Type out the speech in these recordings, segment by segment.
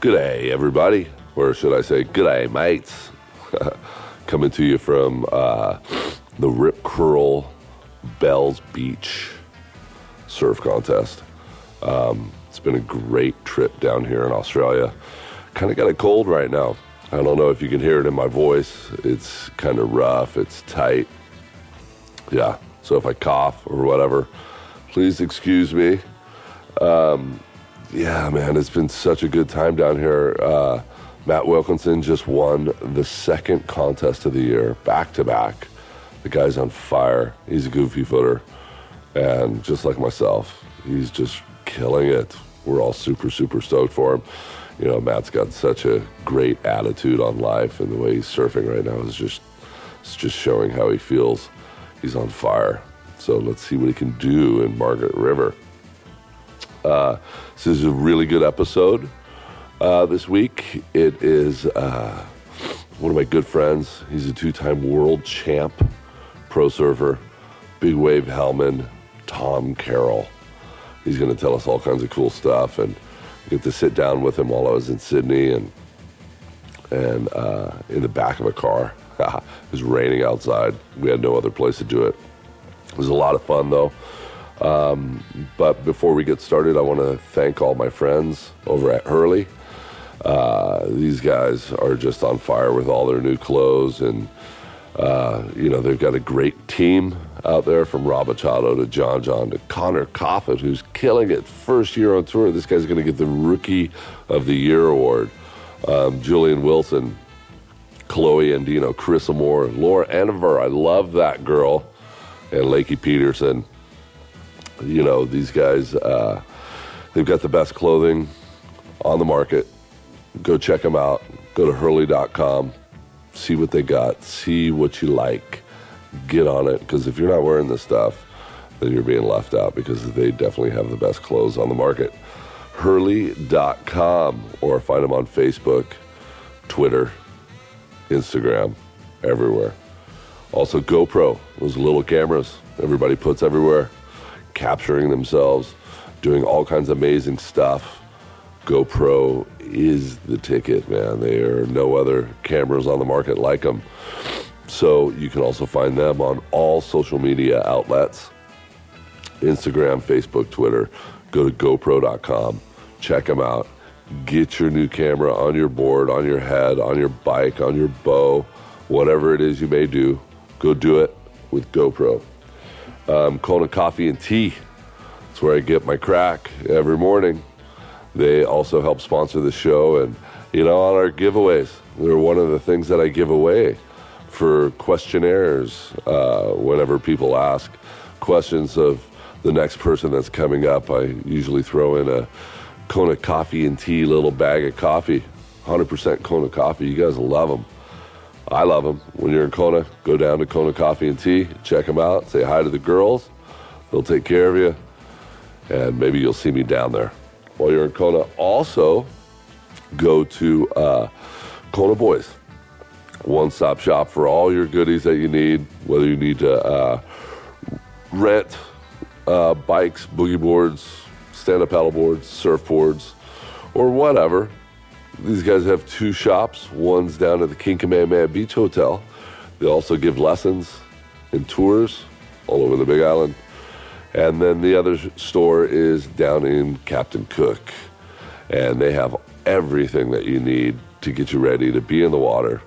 Good day, everybody, or should I say, good day, mates. Coming to you from uh, the Rip Curl Bells Beach surf contest. Um, it's been a great trip down here in Australia. Kind of got a cold right now. I don't know if you can hear it in my voice. It's kind of rough, it's tight. Yeah, so if I cough or whatever, please excuse me. Um, yeah, man, it's been such a good time down here. Uh, Matt Wilkinson just won the second contest of the year, back to back. The guy's on fire. He's a goofy footer. And just like myself, he's just killing it. We're all super, super stoked for him. You know, Matt's got such a great attitude on life, and the way he's surfing right now is just, it's just showing how he feels. He's on fire. So let's see what he can do in Margaret River. Uh, this is a really good episode uh, this week. It is uh, one of my good friends. He's a two time world champ, pro surfer, big wave Hellman, Tom Carroll. He's going to tell us all kinds of cool stuff and get to sit down with him while I was in Sydney and and uh, in the back of a car. it was raining outside. We had no other place to do it. It was a lot of fun though. Um, but before we get started, I want to thank all my friends over at Hurley. Uh, these guys are just on fire with all their new clothes, and uh, you know they've got a great team out there from Rob Machado to John John to Conner Coffin, who's killing it. First year on tour, this guy's going to get the Rookie of the Year award. Um, Julian Wilson, Kolohe Andino, Chris Moore, Laura Enever. I love that girl, and Lakey Peterson you know, these guys, uh, they've got the best clothing on the market. Go check them out. Go to hurley.com, see what they got, see what you like, get on it. Because if you're not wearing this stuff, then you're being left out because they definitely have the best clothes on the market. Hurley.com or find them on Facebook, Twitter, Instagram, everywhere. Also, GoPro, those little cameras everybody puts everywhere capturing themselves, doing all kinds of amazing stuff. GoPro is the ticket, man. There are no other cameras on the market like them. So you can also find them on all social media outlets Instagram, Facebook, Twitter. Go to GoPro.com, check them out. Get your new camera on your board, on your head, on your bike, on your bow, whatever it is you may do. Go do it with GoPro um, Kona Coffee and Tea. That's where I get my crack every morning. They also help sponsor the show, and you know, on our giveaways, they're one of the things that I give away for questionnaires. Uh, whenever people ask questions of the next person that's coming up, I usually throw in a Kona Coffee and Tea little bag of coffee. 100% Kona coffee. You guys love them. I love them. When you're in Kona, go down to Kona Coffee and Tea, check them out, say hi to the girls. They'll take care of you, and maybe you'll see me down there. While you're in Kona, also go to uh, Kona Boys, one stop shop for all your goodies that you need, whether you need to uh, rent uh, bikes, boogie boards, stand up paddle boards, surfboards, or whatever these guys have two shops. One's down at the King Kamehameha Beach Hotel. They also give lessons and tours all over the Big Island. And then the other store is down in Captain Cook. And they have everything that you need to get you ready to be in the water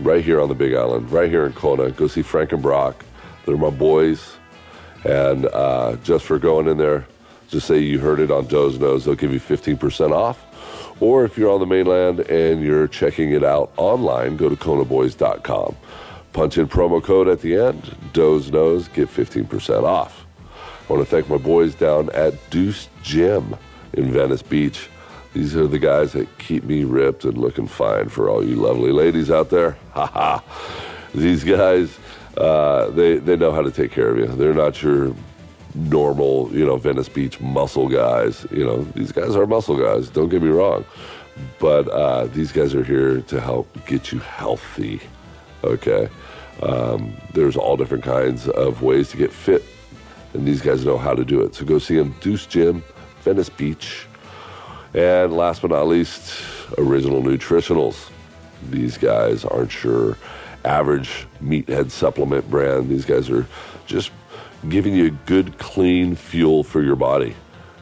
right here on the Big Island, right here in Kona. Go see Frank and Brock. They're my boys. And uh, just for going in there, just say you heard it on Doe's Nose. They'll give you 15% off. Or if you're on the mainland and you're checking it out online, go to konaboys.com. Punch in promo code at the end, Doe's Nose, get 15% off. I want to thank my boys down at Deuce Gym in Venice Beach. These are the guys that keep me ripped and looking fine for all you lovely ladies out there. Ha ha. These guys, uh, they, they know how to take care of you. They're not your normal, you know, Venice Beach muscle guys. You know, these guys are muscle guys, don't get me wrong. But uh, these guys are here to help get you healthy, okay? Um, there's all different kinds of ways to get fit, and these guys know how to do it. So go see them, Deuce Gym, Venice Beach. And last but not least, Original Nutritionals. These guys aren't your average meathead supplement brand. These guys are just giving you good, clean fuel for your body.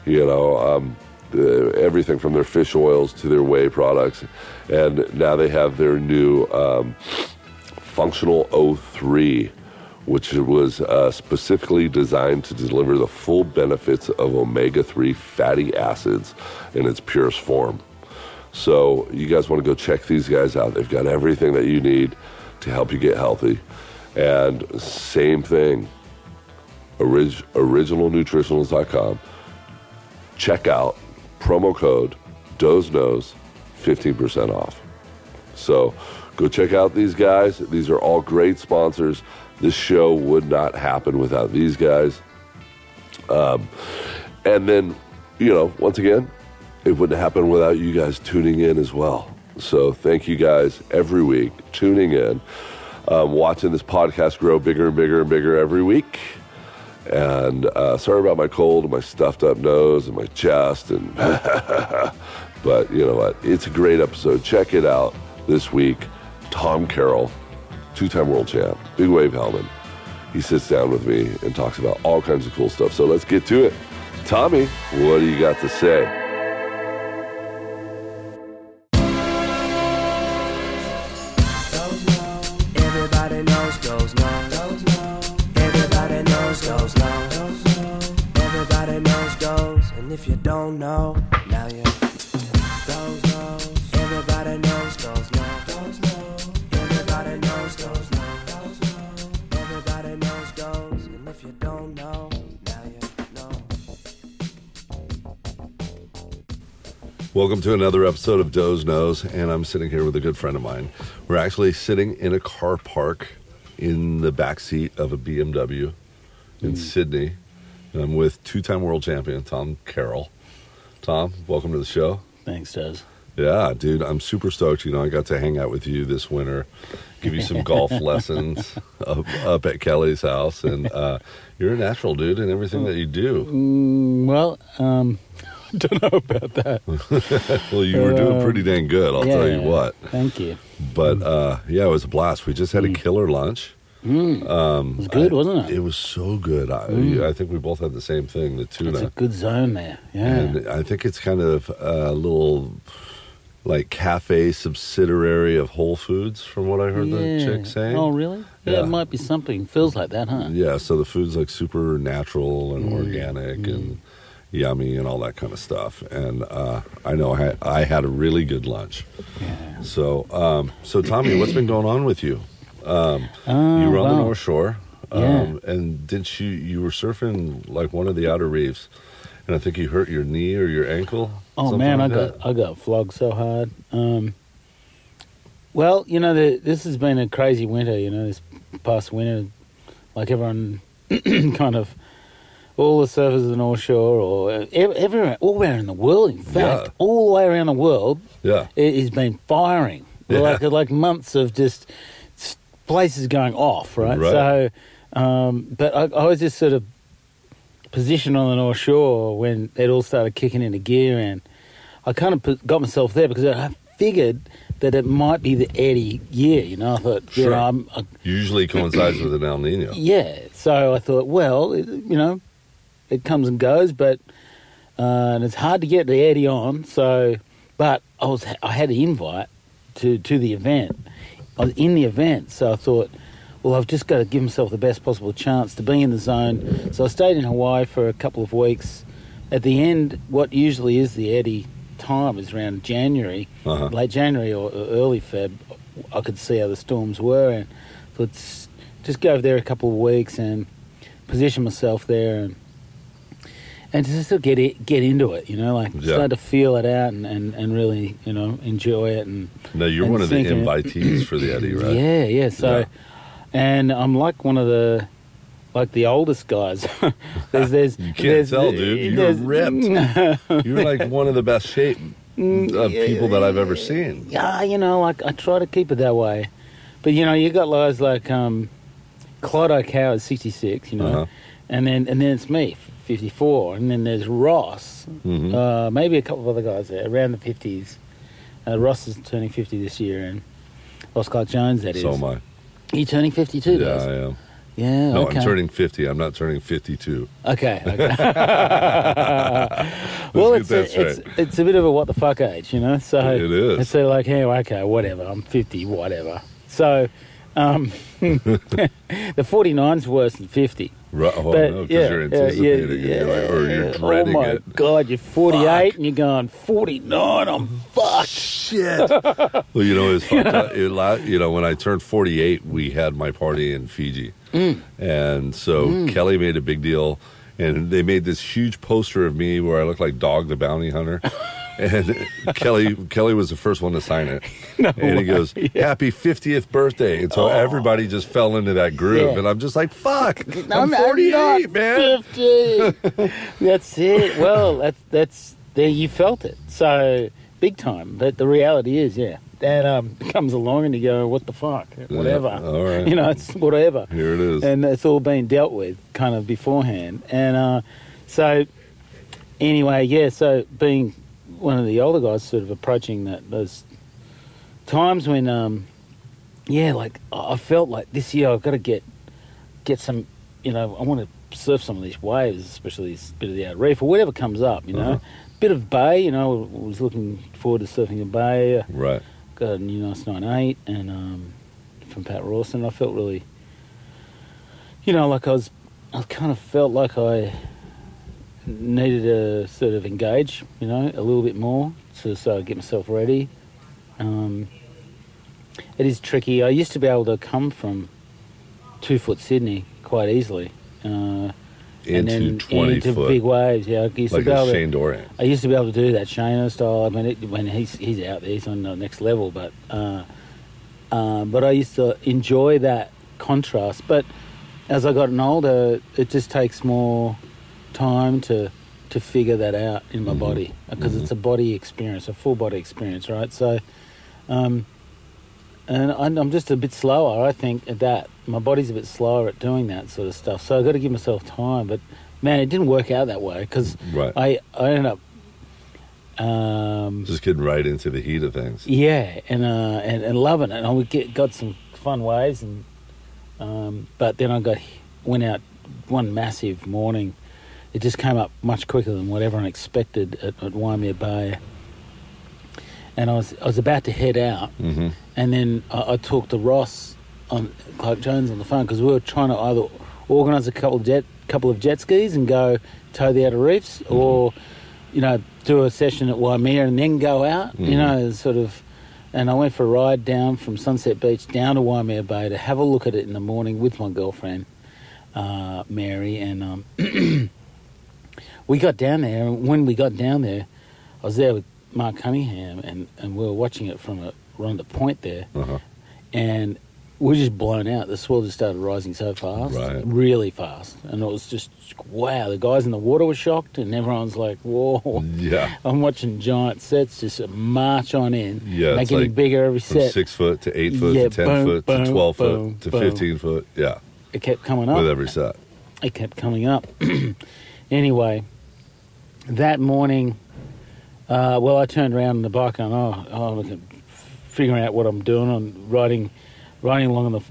You know, um, everything from their fish oils to their whey products. And now they have their new um, Functional O3, which was uh, specifically designed to deliver the full benefits of omega 3 fatty acids in its purest form. So, you guys want to go check these guys out. They've got everything that you need to help you get healthy. And same thing, orig- originalnutritionals.com. Check out promo code Doze Knows, 15% off. So go check out these guys. These are all great sponsors. This show would not happen without these guys. Um, and then, you know, once again, it wouldn't happen without you guys tuning in as well. So thank you guys every week tuning in, um, watching this podcast grow bigger and bigger and bigger every week. And uh, sorry about my cold and my stuffed up nose and my chest. And but you know what? It's a great episode. Check it out this week. Tom Carroll, two-time world champ, big wave helmet. He sits down with me and talks about all kinds of cool stuff. So let's get to it. Tommy, what do you got to say? Everybody knows goes no. Don't know, now you goes knows. Everybody knows goes no. Everybody knows goes no. Everybody knows goes, and if you don't know, now you know. Welcome to another episode of Doe's Nose, and I'm sitting here with a good friend of mine. We're actually sitting in a car park in the back seat of a BMW in mm. Sydney. And I'm with two-time world champion Tom Carroll. Tom, welcome to the show. Thanks, Des. Yeah, dude, I'm super stoked. You know, I got to hang out with you this winter, give you some golf lessons up, up at Kelly's house, and uh, you're a natural, dude, in everything that you do. Mm, well, um, I don't know about that. Well, you were doing Uh, pretty dang good. I'll tell you what. Thank you. But uh, yeah, it was a blast. We just had a killer lunch. Mm. Um, It was good, I- wasn't it? It was so good. I, Mm. I think we both had the same thing, the It's tuna. a good zone there. Yeah. And I think it's kind of a little like cafe subsidiary of Whole Foods, from what I heard the chick saying. Oh, really? Yeah. Yeah. it might be something. Feels like that, huh? Yeah, so the food's like super natural and organic and yummy and all that kind of stuff. And uh, I know I had, I had a really good lunch. Yeah. So, um, so Tommy, what's been going on with you? Um, Uh, you were on the North Shore, um, Yeah. and didn't you you were surfing like one of the outer reefs, and I think you hurt your knee or your ankle. Oh man, like I that? got I got flogged so hard. Um, well, you know, the, this has been a crazy winter. You know, this past winter, like everyone, kind of, all the surfers of the North Shore, or everywhere, all around in the world. In fact, Yeah. all the way around the world, yeah, it has been firing. Yeah. Like like months of just s- places going off, right? Right. So, um, but I, I was just sort of positioned on the North Shore when it all started kicking into gear, and I kind of put, got myself there because I figured that it might be the Eddie year. You know, I thought, you know, I'm, I, usually coincides with an El Nino. yeah. So I thought, well, it, you know, it comes and goes, but uh, and it's hard to get the Eddie on. So, but I was I had an invite to to the event. I was in the event, so I thought, well, I've just got to give myself the best possible chance to be in the zone. So I stayed in Hawaii for a couple of weeks. At the end, what usually is the Eddie time is around January, Uh-huh. late January or early Feb. I could see how the storms were, and let's just go over there a couple of weeks and position myself there and and just to get it, get into it, you know, like Yeah. start to feel it out and, and, and really, you know, enjoy it and Now you're And one of the invitees for the Eddie, right? yeah, yeah. So, Yeah. and I'm like one of the like the oldest guys. there's there's You can't there's, tell, dude. You're ripped. You're like one of the best shape of people that I've ever seen. Yeah, you know, like I try to keep it that way. But you know, you got guys like um, Clyde Aikau at 66, you know, Uh-huh. and then and then it's me, 54, and then there's Ross, Mhm. uh, maybe a couple of other guys there around the 50s. Uh, Ross is turning 50 this year, and Oscar Jones, that is. so am I. You turning 52, Yeah, guys? I am. Yeah, No, okay. I'm turning 50. I'm not turning 52. Okay. okay. well, it's a, it's it's a bit of a what the fuck age, you know. So It is. It's of like, hey, okay, whatever. I'm 50, whatever. So, um, the 49's worse than 50. Right. Oh, But no, because yeah, you're anticipating yeah, it. You're like, or you're yeah. dreading Oh my it. god, you're 48 Fuck. and you're going 49. I'm fucked. Shit. well, you know, it's fucked up. It, you know, when I turned 48, we had my party in Fiji. Mm. And so Kelly made a big deal. And they made this huge poster of me where I look like Dog the Bounty Hunter. and Kelly Kelly was the first one to sign it. and he goes, Happy 50th birthday. And so everybody just fell into that groove. Oh. Yeah. And I'm just like, fuck. No, I'm I'm 48, not man. 50. that's it. Well, that's that's there. You felt it so big time. But the reality is, yeah, that um comes along and you go, what the fuck, whatever. all right. You know, it's whatever. Here it is. and it's all been dealt with kind of beforehand. And uh, so, anyway, yeah. So being one of the older guys, sort of approaching that those times when, um, yeah, like I felt like this year I've got to get get some, you know, I want to surf some of these waves, especially this bit of the outer reef or whatever comes up, you know. Uh-huh. Bit of bay, you know. I was looking forward to surfing a bay. right. Got a new nice 98 and um, from Pat Rawson. I felt really, you know, like I was, I kind of felt like I needed to sort of engage, you know, a little bit more to so I get myself ready. Um, it is tricky. I used to be able to come from two foot Sydney quite easily. Uh, and then 20 into foot. big waves. Yeah, I used like to be able to, Shane Dorian. I used to be able to do that Shano style. I mean, it, when he's he's out there, he's on the next level. But uh, uh, but I used to enjoy that contrast. But as I gotten older, it just takes more time to to figure that out in my Mhm. body because it's a body experience, a full body experience, right? So, um, and I'm I'm just a bit slower, I think, at that. My body's a bit slower at doing that sort of stuff. So I've got to give myself time. But man, it didn't work out that way because Right. I I ended up. Um, Just getting right into the heat of things. yeah, and uh, and, and loving it. And I would get got some fun waves, and um, but then I got went out one massive morning. It just came up much quicker than what everyone expected at, at Waimea Bay. And I was I was about to head out, hmm and then I, I talked to Ross on Clark Jones on the phone because we were trying to either organise a couple of jet couple of jet skis and go tow the outer reefs, or you know do a session at Waimea and then go out. You Mhm. know, sort of. And I went for a ride down from Sunset Beach down to Waimea Bay to have a look at it in the morning with my girlfriend, uh, Mary, and um, we got down there. And when we got down there, I was there with Mark Cunningham, and, and we were watching it from a the Point there, Uh-huh. and we were just blown out. The swell just started rising so fast, Right. really fast, and it was just wow. The guys in the water were shocked, and everyone's like, "Whoa!" Yeah. I'm watching giant sets just march on in. Yeah, making like bigger every set. six foot to eight foot Yeah, to ten boom, foot to twelve boom, foot to boom. fifteen foot. Yeah, It kept coming up. with every set. it kept coming up. anyway, that morning, uh, well, I turned around in the bike and oh, oh, at figuring out what I'm doing. I'm riding, riding along on the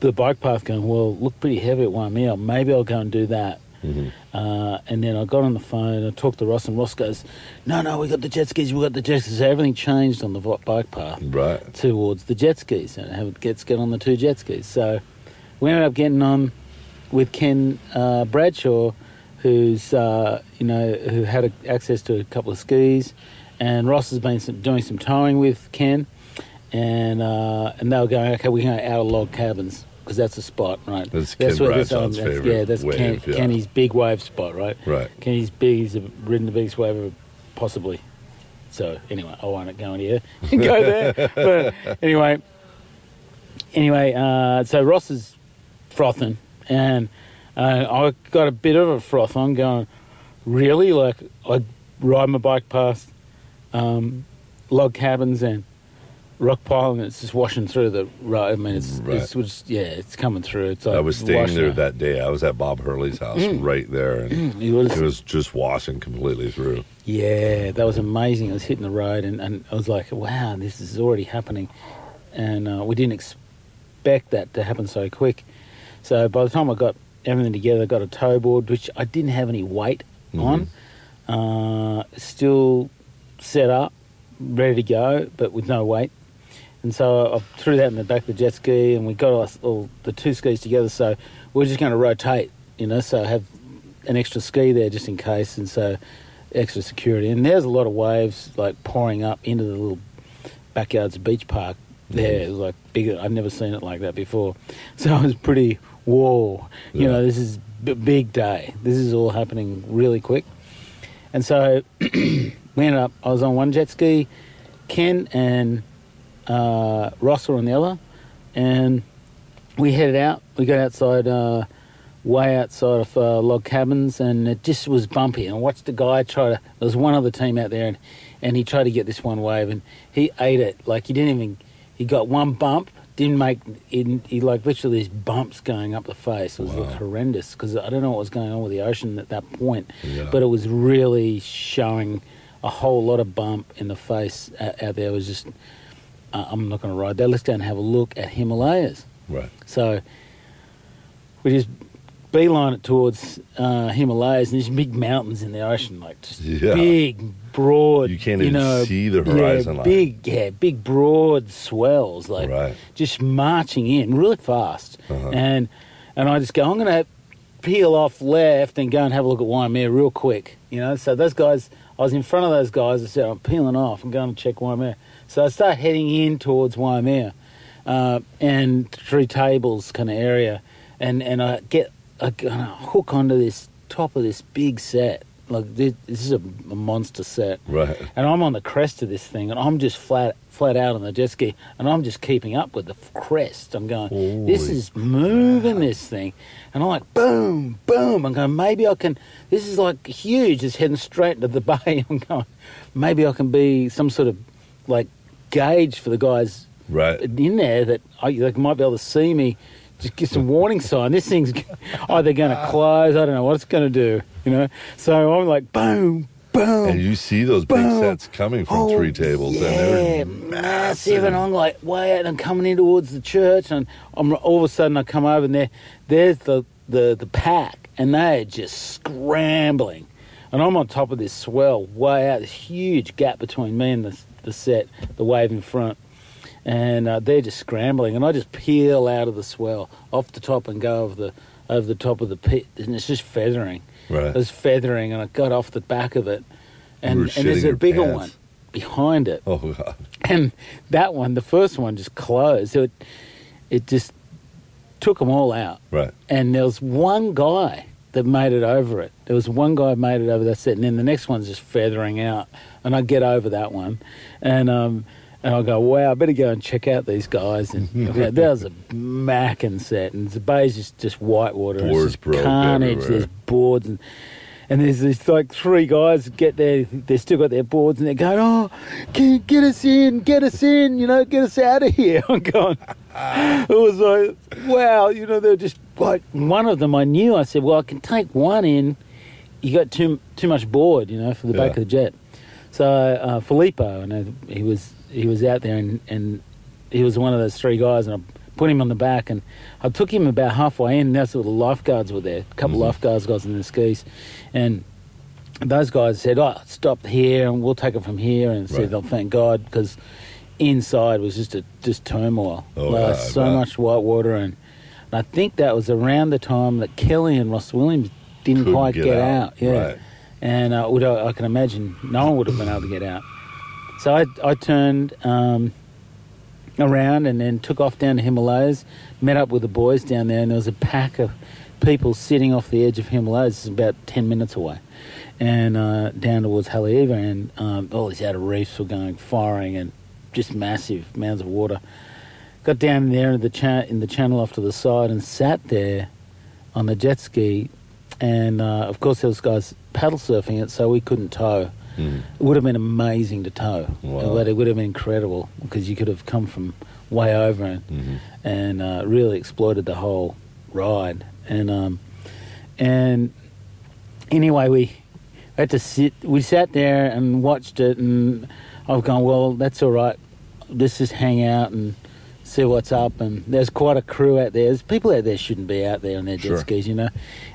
the bike path, going, well, look pretty heavy at Waimea. Maybe I'll go and do that. Mhm. Uh, and then I got on the phone. I talked to Ross, and Ross goes, "No, no, we got the jet skis. We got the jet skis." So everything changed on the bike path Right. towards the jet skis and have gets get on the two jet skis. So we ended up getting on with Ken uh, Bradshaw, who's uh, you know who had a, access to a couple of skis, and Ross has been some, doing some towing with Ken, and uh, and they were going okay, we're going out of log cabins because that's a spot, right? That's Ken this, Bradshaw's that's- Yeah, that's wave, Ken, yeah. Kenny's big wave spot, right? Right. Kenny's big. He's ridden the biggest wave ever, possibly. So anyway, I won't go in here and go there. But anyway, anyway, uh, so Ross is frothing, and uh, I got a bit of a froth on, going, really? Like I ride my bike past um, log cabins and rock pile and it's just washing through the road. I mean, it's, Right. it's just, yeah, it's coming through. It's like I was staying there it. that day. I was at Bob Hurley's house right there, and It was, it was just washing completely through. yeah, that was amazing. I was hitting the road and, and I was like, wow, this is already happening. And uh, we didn't expect that to happen so quick. So by the time I got everything together, got a tow board, which I didn't have any weight on. Uh, still set up, ready to go, but with no weight. And so I threw that in the back of the jet ski, and we got all, all the two skis together. So we're just going to rotate, you know, so have an extra ski there just in case, and so extra security. And there's a lot of waves like pouring up into the little backyards beach park. There, it was like bigger. I've never seen it like that before. So it was pretty. Whoa, you Yeah. know, this is b- big day. This is all happening really quick. And so we ended up. I was on one jet ski. Ken and uh, Ross were on the other, and we headed out. We got outside, uh, way outside of uh, log cabins, and it just was bumpy. And I watched a guy try to. There was one other team out there, and, and he tried to get this one wave, and he ate it. Like he didn't even. He got one bump, didn't make. He, he like literally these bumps going up the face. It was Wow. like horrendous because I don't know what was going on with the ocean at that point, Yeah. but it was really showing a whole lot of bump in the face out, out there. It was just. Uh, I'm not going to ride that. Let's go and have a look at Himalayas. Right. So we just beeline it towards uh, Himalayas, and these big mountains in the ocean, like just Yeah. big, broad. You can't you even know, see the yeah, horizon line. Big, yeah, big, broad swells, like Right. just marching in really fast. Uh-huh. And and I just go, I'm going to peel off left and go and have a look at Waimea real quick. You know, so those guys, I was in front of those guys. I said, I'm peeling off. I'm going to check Waimea. So I start heading in towards Waimea uh, and Three Tables kind of area, and and I get I kind of hook onto this top of this big set. Like this, this is a, a monster set, Right. and I'm on the crest of this thing, and I'm just flat flat out on the jet ski, and I'm just keeping up with the crest. I'm going, this is moving this thing, and I'm like, boom, boom. I'm going, maybe I can. This is like huge. It's heading straight into the bay. I'm going, maybe I can be some sort of like gauge for the guys Right. in there that I, they might be able to see me. Just get some warning sign. This thing's either oh, going to close. I don't know what it's going to do. You know. So I'm like, boom, boom. And you see those big Boom. sets coming from Oh, three tables, yeah, and they're massive. massive. And I'm like, way out and coming in towards the church, and I'm all of a sudden I come over and there, there's the the the pack, and they're just scrambling, and I'm on top of this swell, way out, this huge gap between me and the the set, the wave in front. And uh, they're just scrambling, and I just peel out of the swell off the top and go over the over the top of the pit, and it's just feathering. Right. It was feathering, and I got off the back of it, and, and there's a bigger pants. one behind it, Oh god. and that one, the first one, just closed. So it it just took them all out, Right. and there was one guy that made it over it. There was one guy made it over that set, and then the next one's just feathering out, and I get over that one, and um. And I go, wow, I better go and check out these guys. And mm-hmm. okay, that was a macking set, and the bay's just, just white water. and it's just broke carnage. everywhere. There's boards and and there's this like three guys get there. They still got their boards, and they're going, "Oh, can you get us in? Get us in! You know, get us out of here!" I'm going. it was like, wow, you know, they're just like one of them. I knew. I said, "Well, I can take one in. You got too too much board, you know, for the back of the jet." So uh, Filippo, and uh, he was he was out there, and, and he was one of those three guys, and I put him on the back, and I took him about halfway in. And that's where the lifeguards were there. A couple Mhm. of lifeguards guys in the skis, and those guys said, "Oh, stop here, and we'll take it from here." And said, Right. "Oh, thank God," because inside was just a just turmoil. Oh, Like, I so bet. much white water, and, and I think that was around the time that Kelly and Ross Williams didn't Couldn't quite get get, out, out. Yeah, right. And uh, would I, can imagine no one would have been able to get out. So I I turned. Um, around and then took off down the Himalayas, met up with the boys down there, and there was a pack of people sitting off the edge of Himalayas, about 10 minutes away, and uh, down towards Haleiwa, and um, all these outer reefs were going firing and just massive mounds of water. Got down there in the, cha- in the channel off to the side and sat there on the jet ski, and uh, of course, there was guys paddle surfing it, so we couldn't tow. it would have been amazing to tow. Wow. But it would have been incredible because you could have come from way over and Mm-hmm. and uh, really exploited the whole ride. And um, and anyway, we had to sit. We sat there and watched it, and I've gone, well, that's all right. Let's just hang out and see what's up. And there's quite a crew out there. There's people out there shouldn't be out there on their jet Sure. skis, you know.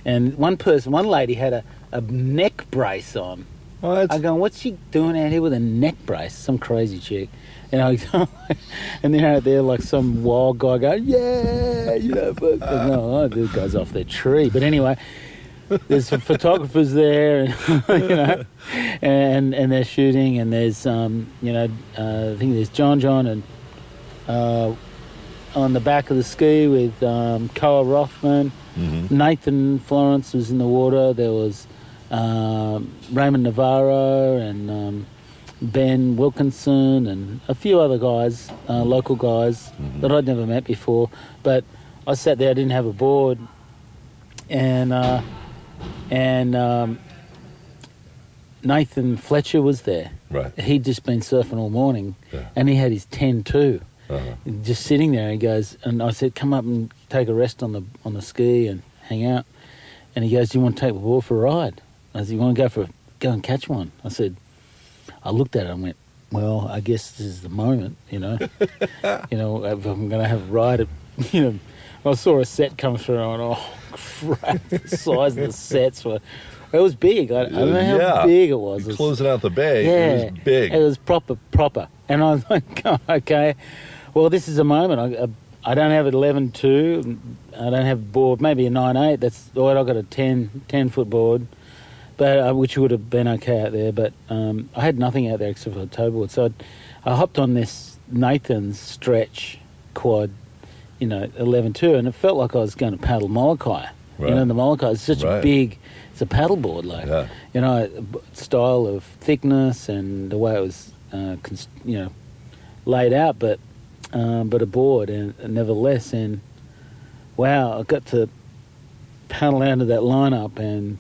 And one person, one lady had a, a neck brace on. What? I go, what's she doing out here with a neck brace? Some crazy chick. You know, and they're out there like some wild guy going, yeah, you know, but no, the guy's off their tree. But anyway, there's some photographers there, and, you know, and and they're shooting, and there's um, you know, uh, I think there's John John and uh, on the back of the ski with um, Koa Rothman, Mm-hmm. Nathan Florence was in the water. There was um, Raymond Navarro and um, Ben Wilkinson and a few other guys, uh, local guys that I'd never met before. But I sat there, I didn't have a board, and uh, and um, Nathan Fletcher was there. Right. He'd just been surfing all morning, Yeah. and he had his ten too Uh-huh. just sitting there. He goes, and I said, "Come up and take a rest on the on the ski and hang out." And he goes, "Do you want to take the board for a ride?" I said, "You want to go for go and catch one?" I said, I looked at it and went, "Well, I guess this is the moment, you know. you know, if I'm going to have a ride, at, you know." I saw a set come through and oh crap! The size of the sets were. It was big. I, I don't know how Yeah. big it was. It was- Closing out the bay. yeah, It was big. It was proper, proper. And I was like, oh, okay, well, this is a moment. I, I, I don't have an 11.2. I don't have a board, maybe a 9 8. That's all right. I've got a 10, 10 foot board, but uh, which would have been okay out there. But um, I had nothing out there except for a tow board. So I'd, I hopped on this Nathan's stretch quad, you know, 11.2, and it felt like I was going to paddle Molokai. Right. You know, the Molokai is such Right. a big, it's a paddle board, like Yeah. you know, style of thickness and the way it was, uh, cons- you know, laid out, but um, but a board, and, and nevertheless, and wow, I got to paddle out of that lineup and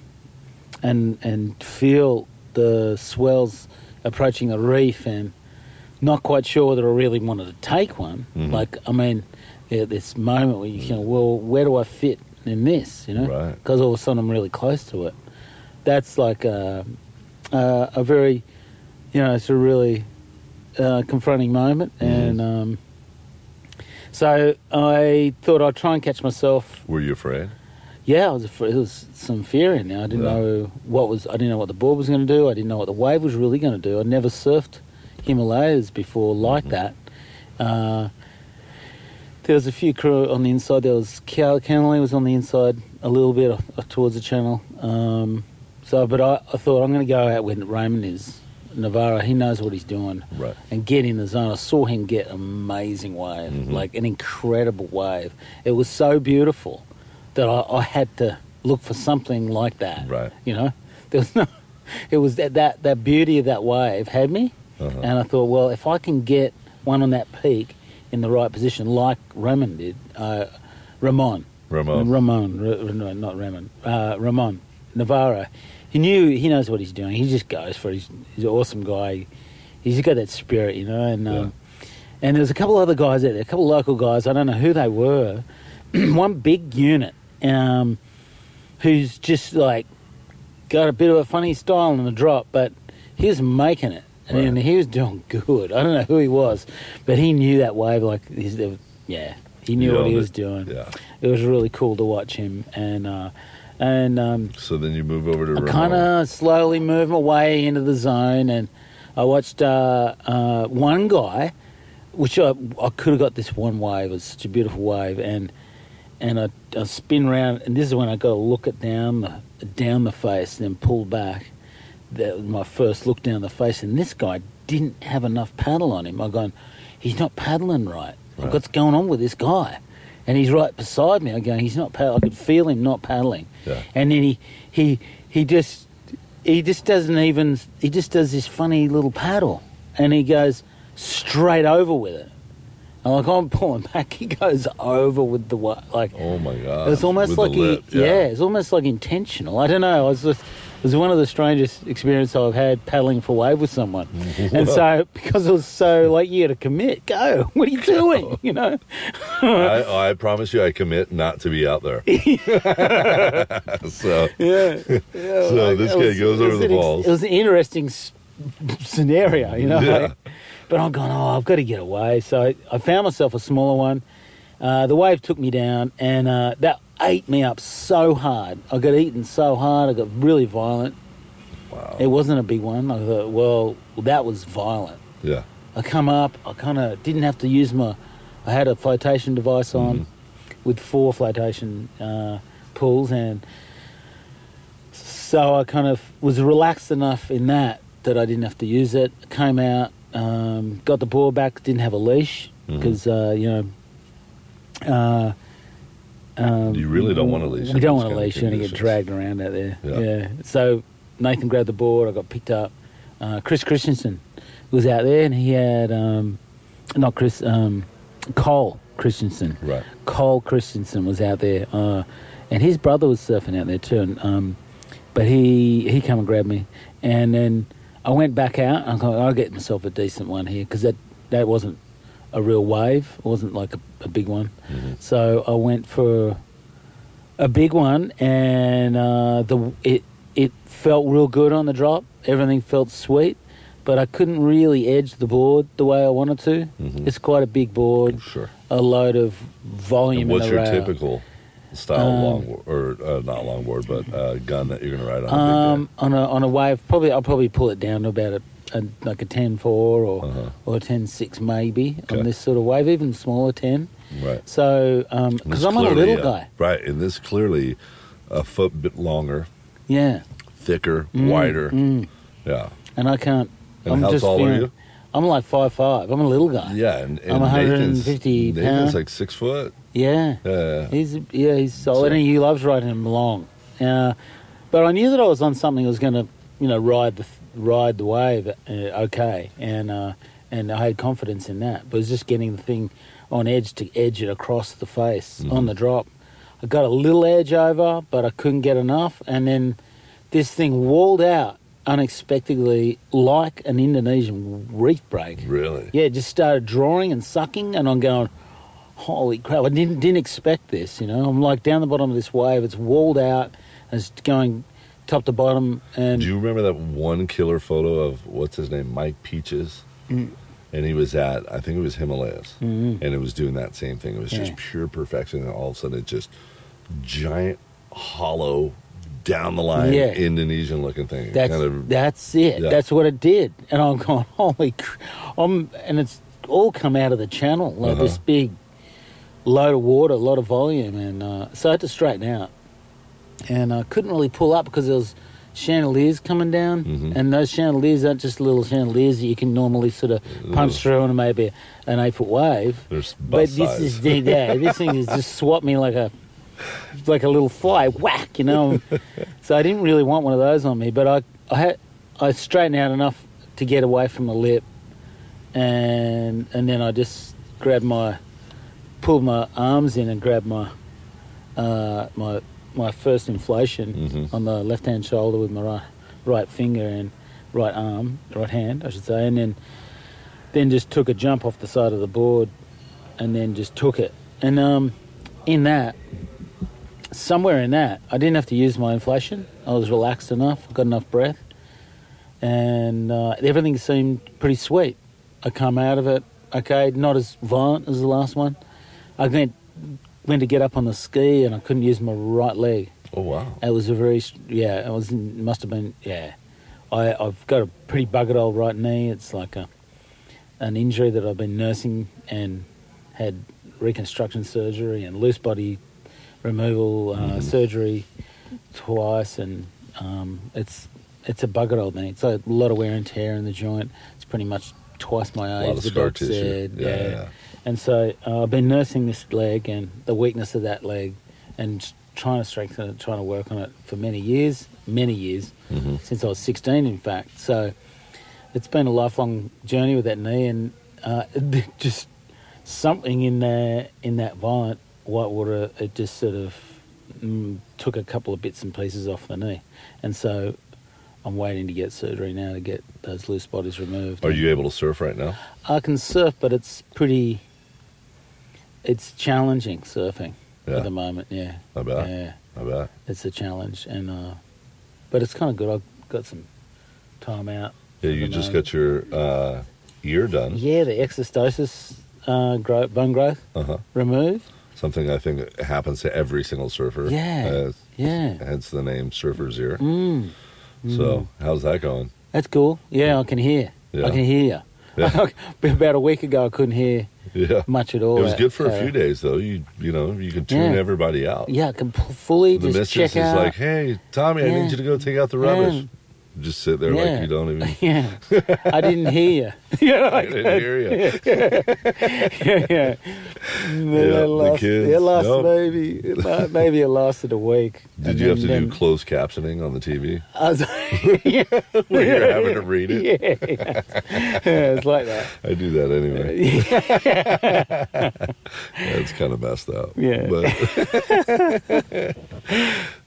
and and feel the swells approaching the reef, and not quite sure whether I really wanted to take one. Mhm. Like, I mean, at this moment where you can, well, where do I fit in this? You know, Right. because all of a sudden I'm really close to it. That's like a, a, a very, you know, it's a really uh, confronting moment, Mhm. and um, so I thought I'd try and catch myself. Were you afraid? Yeah, I was afraid, there was some fear in there. I didn't Yeah. know what was. I didn't know what the board was going to do. I didn't know what the wave was really going to do. I'd never surfed Himalayas before like Mhm. that. Uh, there was a few crew on the inside. There was Cal Kennelly was on the inside a little bit uh, towards the channel. Um, so, but I, I thought I'm going to go out where Raymond is. Navarro, he knows what he's doing Right. and get in the zone. I saw him get an amazing wave, Mhm. like an incredible wave. It was so beautiful that I, I had to look for something like that. Right. You know, there was no. It was that that, that beauty of that wave had me, Uh-huh. and I thought, well, if I can get one on that peak in the right position, like Ramon did, uh, Ramon, Ramon. Ramon, R- R- no, not Ramon, uh, Ramon Navarro. He knew he knows what he's doing. He just goes for it. He's, he's an awesome guy. He's got that spirit, you know. And um, and there's a couple other guys out there, a couple local guys. I don't know who they were. One big unit, um, who's just like got a bit of a funny style in the drop, but he was making it, and Right. he was doing good. I don't know who he was, but he knew that wave. Like, he's, yeah, he knew You what he was it. doing Yeah. it was really cool to watch him and uh, and um, So then you move over to I kind of slowly move my way into the zone and I watched uh, uh, one guy which I, I could have got this one wave it was such a beautiful wave and and I, I spin around and this is when I got to look it down the down the face and then pull back that was my first look down the face and this guy didn't have enough paddle on him. I gone he's not paddling right. Right. what's going on with this guy and he's right beside me. I go, he's not paddling. I could feel him not paddling. Yeah. And then he, he, he just, he just doesn't even. He just does this funny little paddle, and he goes straight over with it. I'm like, I'm pulling back. He goes over with the like. Oh my god. It's almost With like he, lip, yeah. it's almost like intentional. I don't know. I was just, was one of the strangest experiences I've had paddling for wave with someone. and so, because it was so like, you got to commit, go. What are you doing? You know? I, I promise you, I commit not to be out there. so, Yeah. so this guy goes over the an ex- It was an interesting s- scenario, you know. Yeah. like- but I'm going, oh, I've got to get away. So I, I found myself a smaller one. Uh, the wave took me down, and uh, that ate me up so hard. I got eaten so hard. I got really violent. Wow. It wasn't a big one. I thought, well, that was violent. Yeah. I come up. I kind of didn't have to use my. I had a flotation device on Mhm. with four flotation uh, pulls, and so I kind of was relaxed enough in that that I didn't have to use it. Came out, um, got the board back. Didn't have a leash because uh, you know. Uh, um, You really don't want to leash We don't want to leash. You're going to get dragged around out there. Yeah. yeah. So Nathan grabbed the board. I got picked up. Uh, Chris Christensen was out there, and he had um, not Chris, um, Cole Christensen. Right. Cole Christensen was out there, uh, and his brother was surfing out there too. And, um, but he he come and grabbed me, and then I went back out. And I thought I'll get myself a decent one here because that that wasn't a real wave. It wasn't like a, a big one. Mhm. So I went for a big one, and uh, the it it felt real good on the drop. Everything felt sweet, but I couldn't really edge the board the way I wanted to. Mhm. It's quite a big board, Sure. a load of volume. And what's your rail. typical style Um, long or uh, not longboard, but uh, gun that you're going to ride on? Um, on a on a wave, probably I'll probably pull it down to about a, a like a ten four or Uh-huh. or a ten six maybe Okay. on this sort of wave, even smaller ten. Right. So because this I'm a little uh, guy, Right. And this clearly a foot bit longer, yeah, thicker, Mm, wider. mm. Yeah. and I can't. And I'm how just tall are you? I'm like five five. I'm a little guy. Yeah. And, and I'm 150 Nathan's, Nathan's pounds. like six foot. Yeah. Yeah. He's yeah, he's solid, So- and he loves riding him long. Uh, but I knew that I was on something that was going to, you know, ride the ride the wave uh, okay, and uh, and I had confidence in that. But it was just getting the thing on edge to edge it across the face Mhm. on the drop. I got a little edge over, but I couldn't get enough, and then this thing walled out unexpectedly like an Indonesian reef break. Really? Yeah, just started drawing and sucking, and I'm going, holy crap! I didn't didn't expect this. You know, I'm like down the bottom of this wave. It's walled out, and it's going top to bottom, and Do you remember that one killer photo of what's his name, Mike Peaches? Mm. And he was at, I think it was Himalayas, Mhm. and it was doing that same thing. It was just pure perfection, and all of a sudden, it just giant, hollow, down the line, Yeah. Indonesian looking thing. That's kind of, that's it. Yeah. That's what it did, and I'm going, holy, cr- I'm, and it's all come out of the channel like Uh-huh. this big load of water, a lot of volume, and uh, so I had to straighten out, and I couldn't really pull up because there was chandeliers coming down, Mhm. and those chandeliers aren't just little chandeliers that you can normally sort of punch Ugh. through on maybe an eight foot wave. there's But this size. is yeah, this thing is just swat me like a like a little fly, whack, you know. so I didn't really want one of those on me, but I I had I straightened out enough to get away from the lip, and and then I just grabbed my pulled my arms in and grabbed my uh, my my first inflation Mhm. on the left hand shoulder with my right right finger and right arm, right hand, I should say, and then then just took a jump off the side of the board and then just took it. And um, in that, somewhere in that, I didn't have to use my inflation. I was relaxed enough, got enough breath, and uh, everything seemed pretty sweet. I come out of it okay, not as violent as the last one. I went went to get up on the ski and I couldn't use my right leg. oh, wow. It was a very yeah. It was must have been yeah. I I've got a pretty buggered old right knee. It's like a an injury that I've been nursing and had reconstruction surgery and loose body removal uh, Mhm. surgery twice, and um, it's it's a buggered old knee. It's a lot of wear and tear in the joint. It's pretty much twice my age. A lot of scar tissue. said, yeah, yeah. And so uh, I've been nursing this leg and the weakness of that leg and trying to strengthen it, trying to work on it for many years, many years, Mhm. since I was 16, in fact. So it's been a lifelong journey with that knee and uh, just something in there, in that violent whitewater, it just sort of mm, took a couple of bits and pieces off the knee. And so I'm waiting to get surgery now to get those loose bodies removed. Are you able to surf right now? I can surf, but it's pretty. It's challenging surfing Yeah. at the moment. Yeah, I bet. yeah, I bet. it's a challenge, and uh, but it's kind of good. I've got some time out. Yeah, you just moment. got your uh, ear done. Yeah, the exostosis uh, grow, bone growth Uh-huh. removed. Something I think happens to every single surfer. Yeah. Yeah. hence the name Surfer's Ear. Mm. So, how's that going? That's cool. Yeah, I can hear. Yeah. I can hear you. Yeah. About a week ago, I couldn't hear Yeah. much at all. It was good for a uh, few days, though. You you know, you could tune Yeah. everybody out. Yeah, I can p- fully The just mistress check is out. like, hey, Tommy, I need you to go take out the rubbish. Just sit there Yeah. like you don't even. yeah, I didn't hear you. yeah, I like didn't hear you. yeah, yeah. Then Yeah, it the kids, It lost nope. maybe. Maybe it lasted a week. Did you have to then- do then closed captioning on the TV? I was, yeah, Where you're having to read it? yeah, yeah. it's like that. I do that anyway. Yeah, it's kind of messed up. Yeah. But,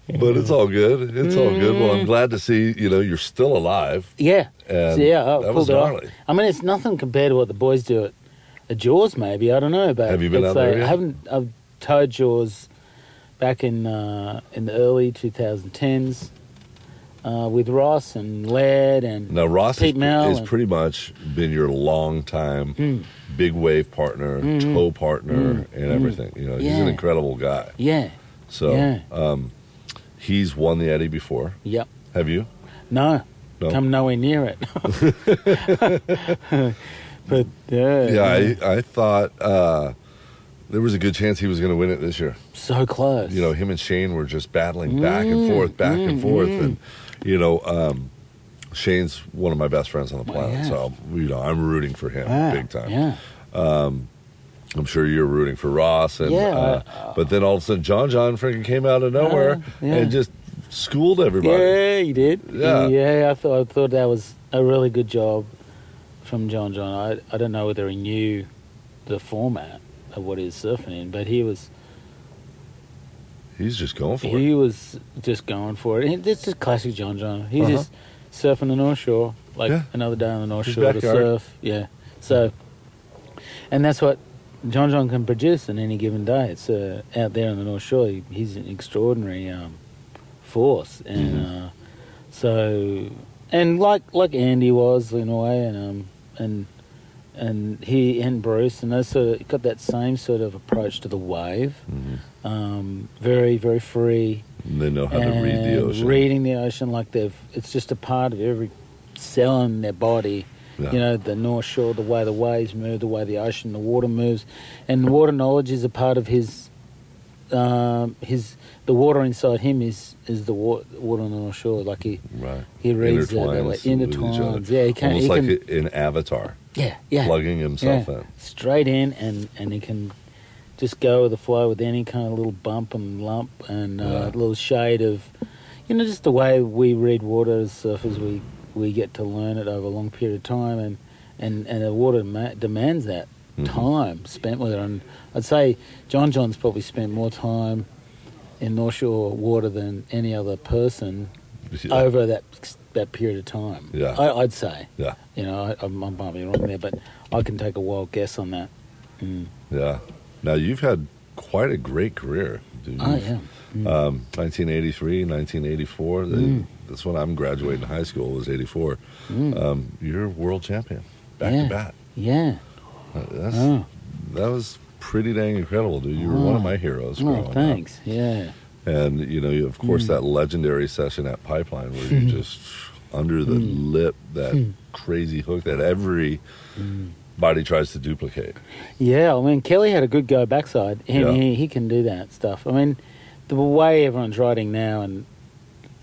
but it's all good. It's all good. Well, I'm Mm. glad to see, you know, you're still alive. Yeah. And yeah, I that was pulled it off. gnarly. I mean, it's nothing compared to what the boys do at, at Jaws, maybe. I don't know. But Have you been it's out there like- yet? I haven't. I've towed Jaws back in uh, in the early 2010s uh, with Ross and Laird and Now, Ross Pete has, Mel has and- pretty much been your long time Mm. big wave partner, Mhm. tow partner, Mm. and everything. You know, he's Yeah. an incredible guy. yeah, So, Yeah. um, he's won the Eddie before. yep. Have you? No, No. come nowhere near it. but yeah, Yeah, I, I thought uh, there was a good chance he was going to win it this year. so close. You know, him and Shane were just battling back and Mm, forth, back and mm, forth, mm. and you know, um, Shane's one of my best friends on the planet, yeah. so you know, I'm rooting for him Yeah, big time. Yeah, I'm sure you're rooting for Ross, and Yeah, uh, but then all of a sudden, John John freaking came out of nowhere Uh, yeah. and just schooled everybody. Yeah, he did. Yeah. yeah. I thought I thought that was a really good job from John John. I I don't know whether he knew the format of what he was surfing in, but he was He's just going for he it. He was just going for it. It's just classic John John. He's Uh-huh. just surfing the North Shore like Yeah. another day on the North His Shore backyard. to surf. Yeah. So, and that's what John John can produce in any given day. It's uh, out there on the North Shore. He, he's an extraordinary um, force, and Mhm. uh, so and like like Andy was in a way, and um, and and he and Bruce and they sort of got that same sort of approach to the wave. Mhm. Um, very very free And they know how to read the ocean. Reading the ocean like they've it's just a part of every cell in their body. You know, the North Shore, the way the waves move, the way the ocean, the water moves, and water knowledge is a part of his. Um, his the water inside him is is the water, water on the North Shore. Like he right. he reads that, that way. Intertwines each other. Intertwines. Yeah, he can. Almost he like can, an avatar yeah, yeah. plugging himself yeah. in. straight in, and and he can just go with the flow with any kind of little bump and lump and uh, Yeah. little shade of, you know, just the way we read water as surfers. We we get to learn it over a long period of time, and and and the water ma- demands that Mhm. time spent with it. And I'd say John John's probably spent more time in North Shore water than any other person Yeah. over that that period of time. Yeah. I, I'd say. Yeah. You know, I, I might be wrong there, but I can take a wild guess on that. Mm. Yeah. Now you've had quite a great career. dude. Oh yeah. Mm. Um, 1983, 1984. the- Mm. That's when I'm graduating high school. Was 84. Mm. Um, you're world champion, back Yeah. to back. yeah. Uh, That's Oh. that was pretty dang incredible, dude. You were one of my heroes. Oh, growing up. thanks. Yeah. And you know, you- of course, Mm. that legendary session at Pipeline where you just under the Mm. lip that Mm. crazy hook that every body tries to duplicate. Yeah, I mean Kelly had a good go backside. He, Yeah. he he can do that stuff. I mean, the way everyone's riding now and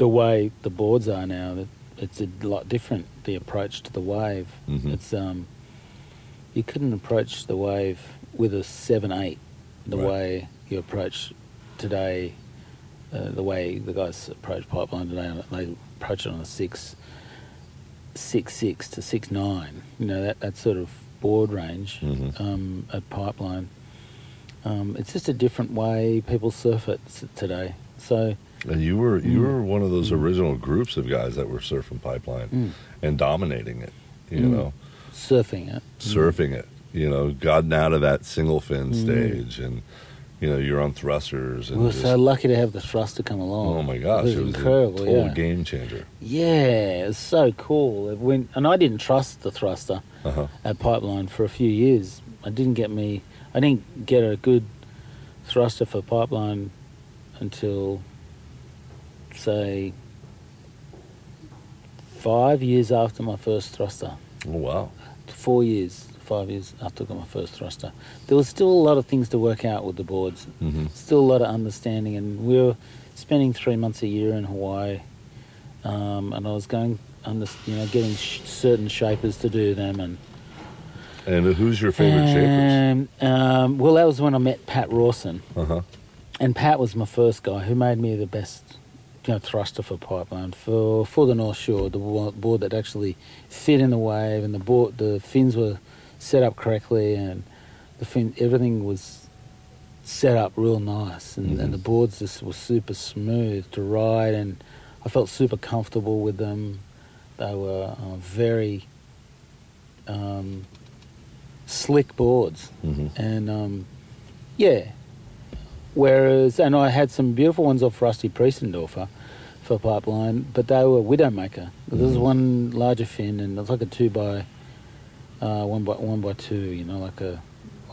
the way the boards are now, that it's a lot different. The approach to the wave. Mhm. It's um, you couldn't approach the wave with a seven eight, the Right. way you approach today. Uh, the way the guys approach pipeline today, they approach it on a six, six six to six nine. You know that that sort of board range Mhm. um, at pipeline. Um, it's just a different way people surf it today. So And you were you Mm. were one of those Mm. original groups of guys that were surfing pipeline Mm. and dominating it. You Mm. know, Surfing it. surfing it. You know, gotten out of that single fin Mm. stage, and you know you're on thrusters and We were just, so lucky to have the thruster come along. oh my gosh, it was, incredible. a total yeah, game changer. yeah, it's so cool. It went, and I didn't trust the thruster Uh huh. at Pipeline for a few years. I didn't get me. I didn't get a good thruster for Pipeline until, say, five years after my first thruster. Oh wow. Four years, five years after I got my first thruster. There was still a lot of things to work out with the boards. hmm Still a lot of understanding, and we were spending three months a year in Hawaii. Um, and I was going, under, you know, getting sh- certain shapers to do them, and And who's your favorite shapers? um, um, well, that was when I met Pat Rawson, Uh huh. and Pat was my first guy who made me the best, you know, thruster for pipeline for for the North Shore, the board that actually fit in the wave, and the board, the fins were set up correctly, and the fin, everything was set up real nice, and, Mhm. and the boards just were super smooth to ride, and I felt super comfortable with them. They were uh, very um, slick boards hmm and um, yeah. Whereas, and I had some beautiful ones off Rusty Preisendorfer for pipeline, but they were Widowmaker. This is Mhm. one larger fin, and it's like a two by, uh, one by one by two. You know, like a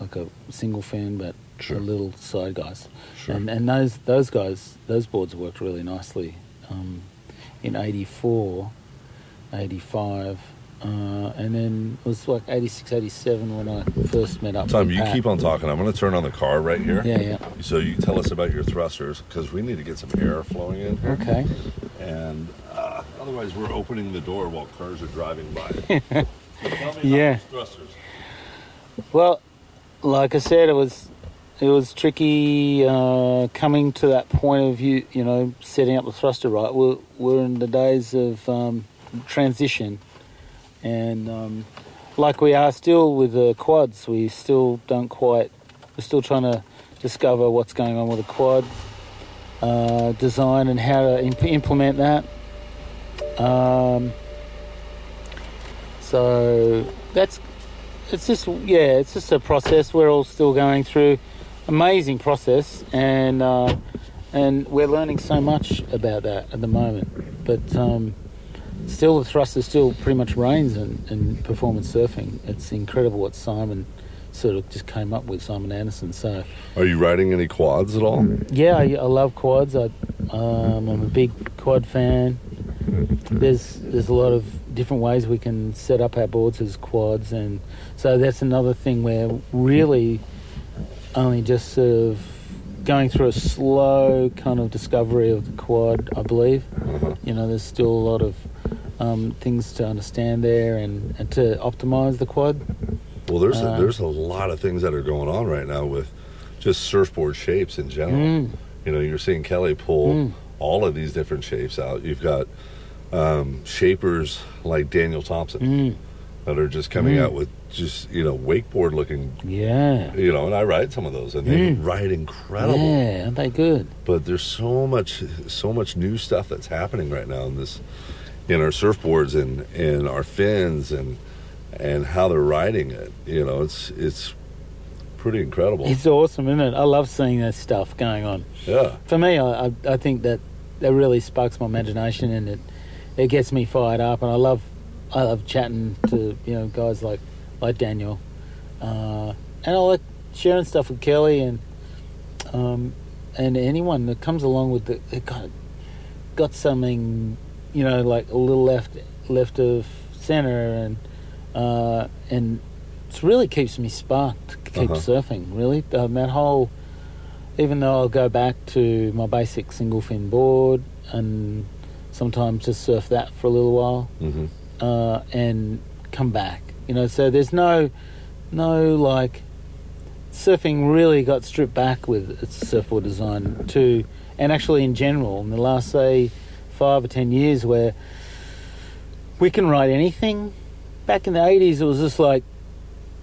like a single fin, but Sure. a little side guys. Sure. And and those those guys, those boards worked really nicely um, in 84, 85. Uh, and then it was like 86, 87 when I first met up Tom, with you Pat. keep on talking. I'm going to turn on the car right here. Yeah, yeah. So you tell us about your thrusters because we need to get some air flowing in here. Okay. And uh, otherwise, we're opening the door while cars are driving by. So tell me Yeah. thrusters. Well, like I said, it was it was tricky uh, coming to that point of view. You know, setting up the thruster right. We're we're in the days of um, transition, and um, like we are still with the quads, we still don't quite. We're still trying to discover what's going on with the quad uh, design and how to imp- implement that. Um, so that's it's just yeah, it's just a process we're all still going through. Amazing process, and uh, and we're learning so much about that at the moment. But um, still, the thruster still pretty much reigns in, in performance surfing. It's incredible what Simon sort of just came up with, Simon Anderson. So Are you riding any quads at all? yeah, I, I love quads. I, um, I'm a big quad fan. There's there's a lot of different ways we can set up our boards as quads, and so that's another thing where really only just sort of going through a slow kind of discovery of the quad. I believe Uh-huh. you know there's still a lot of um, things to understand there and, and to optimize the quad. Well, there's a, Uh, there's a lot of things that are going on right now with just surfboard shapes in general. Mm. You know, you're seeing Kelly pull Mm. all of these different shapes out. You've got um, shapers like Daniel Thompson Mm. that are just coming Mm. out with just you know wakeboard looking. Yeah. You know, and I ride some of those, and they Mm. ride incredible. Yeah, aren't they good? But there's so much, so much new stuff that's happening right now in this, in our surfboards and and our fins and and how they're riding it. You know, it's it's pretty incredible. It's awesome, isn't it? I love seeing that stuff going on. yeah. For me, I, I, think that that really sparks my imagination and it it gets me fired up. And I love I love chatting to you know guys like like Daniel, uh, and I like sharing stuff with Kelly and um, and anyone that comes along with the it got got something you know like a little left left of center and uh, and it really keeps me sparked to keep Uh-huh. surfing really um, that whole even though I'll go back to my basic single fin board and sometimes just surf that for a little while hmm uh, and come back. You know, so there's no, no like, surfing really got stripped back with its surfboard design too, and actually in general in the last say five or ten years where we can write anything. Back in the 80s, it was just like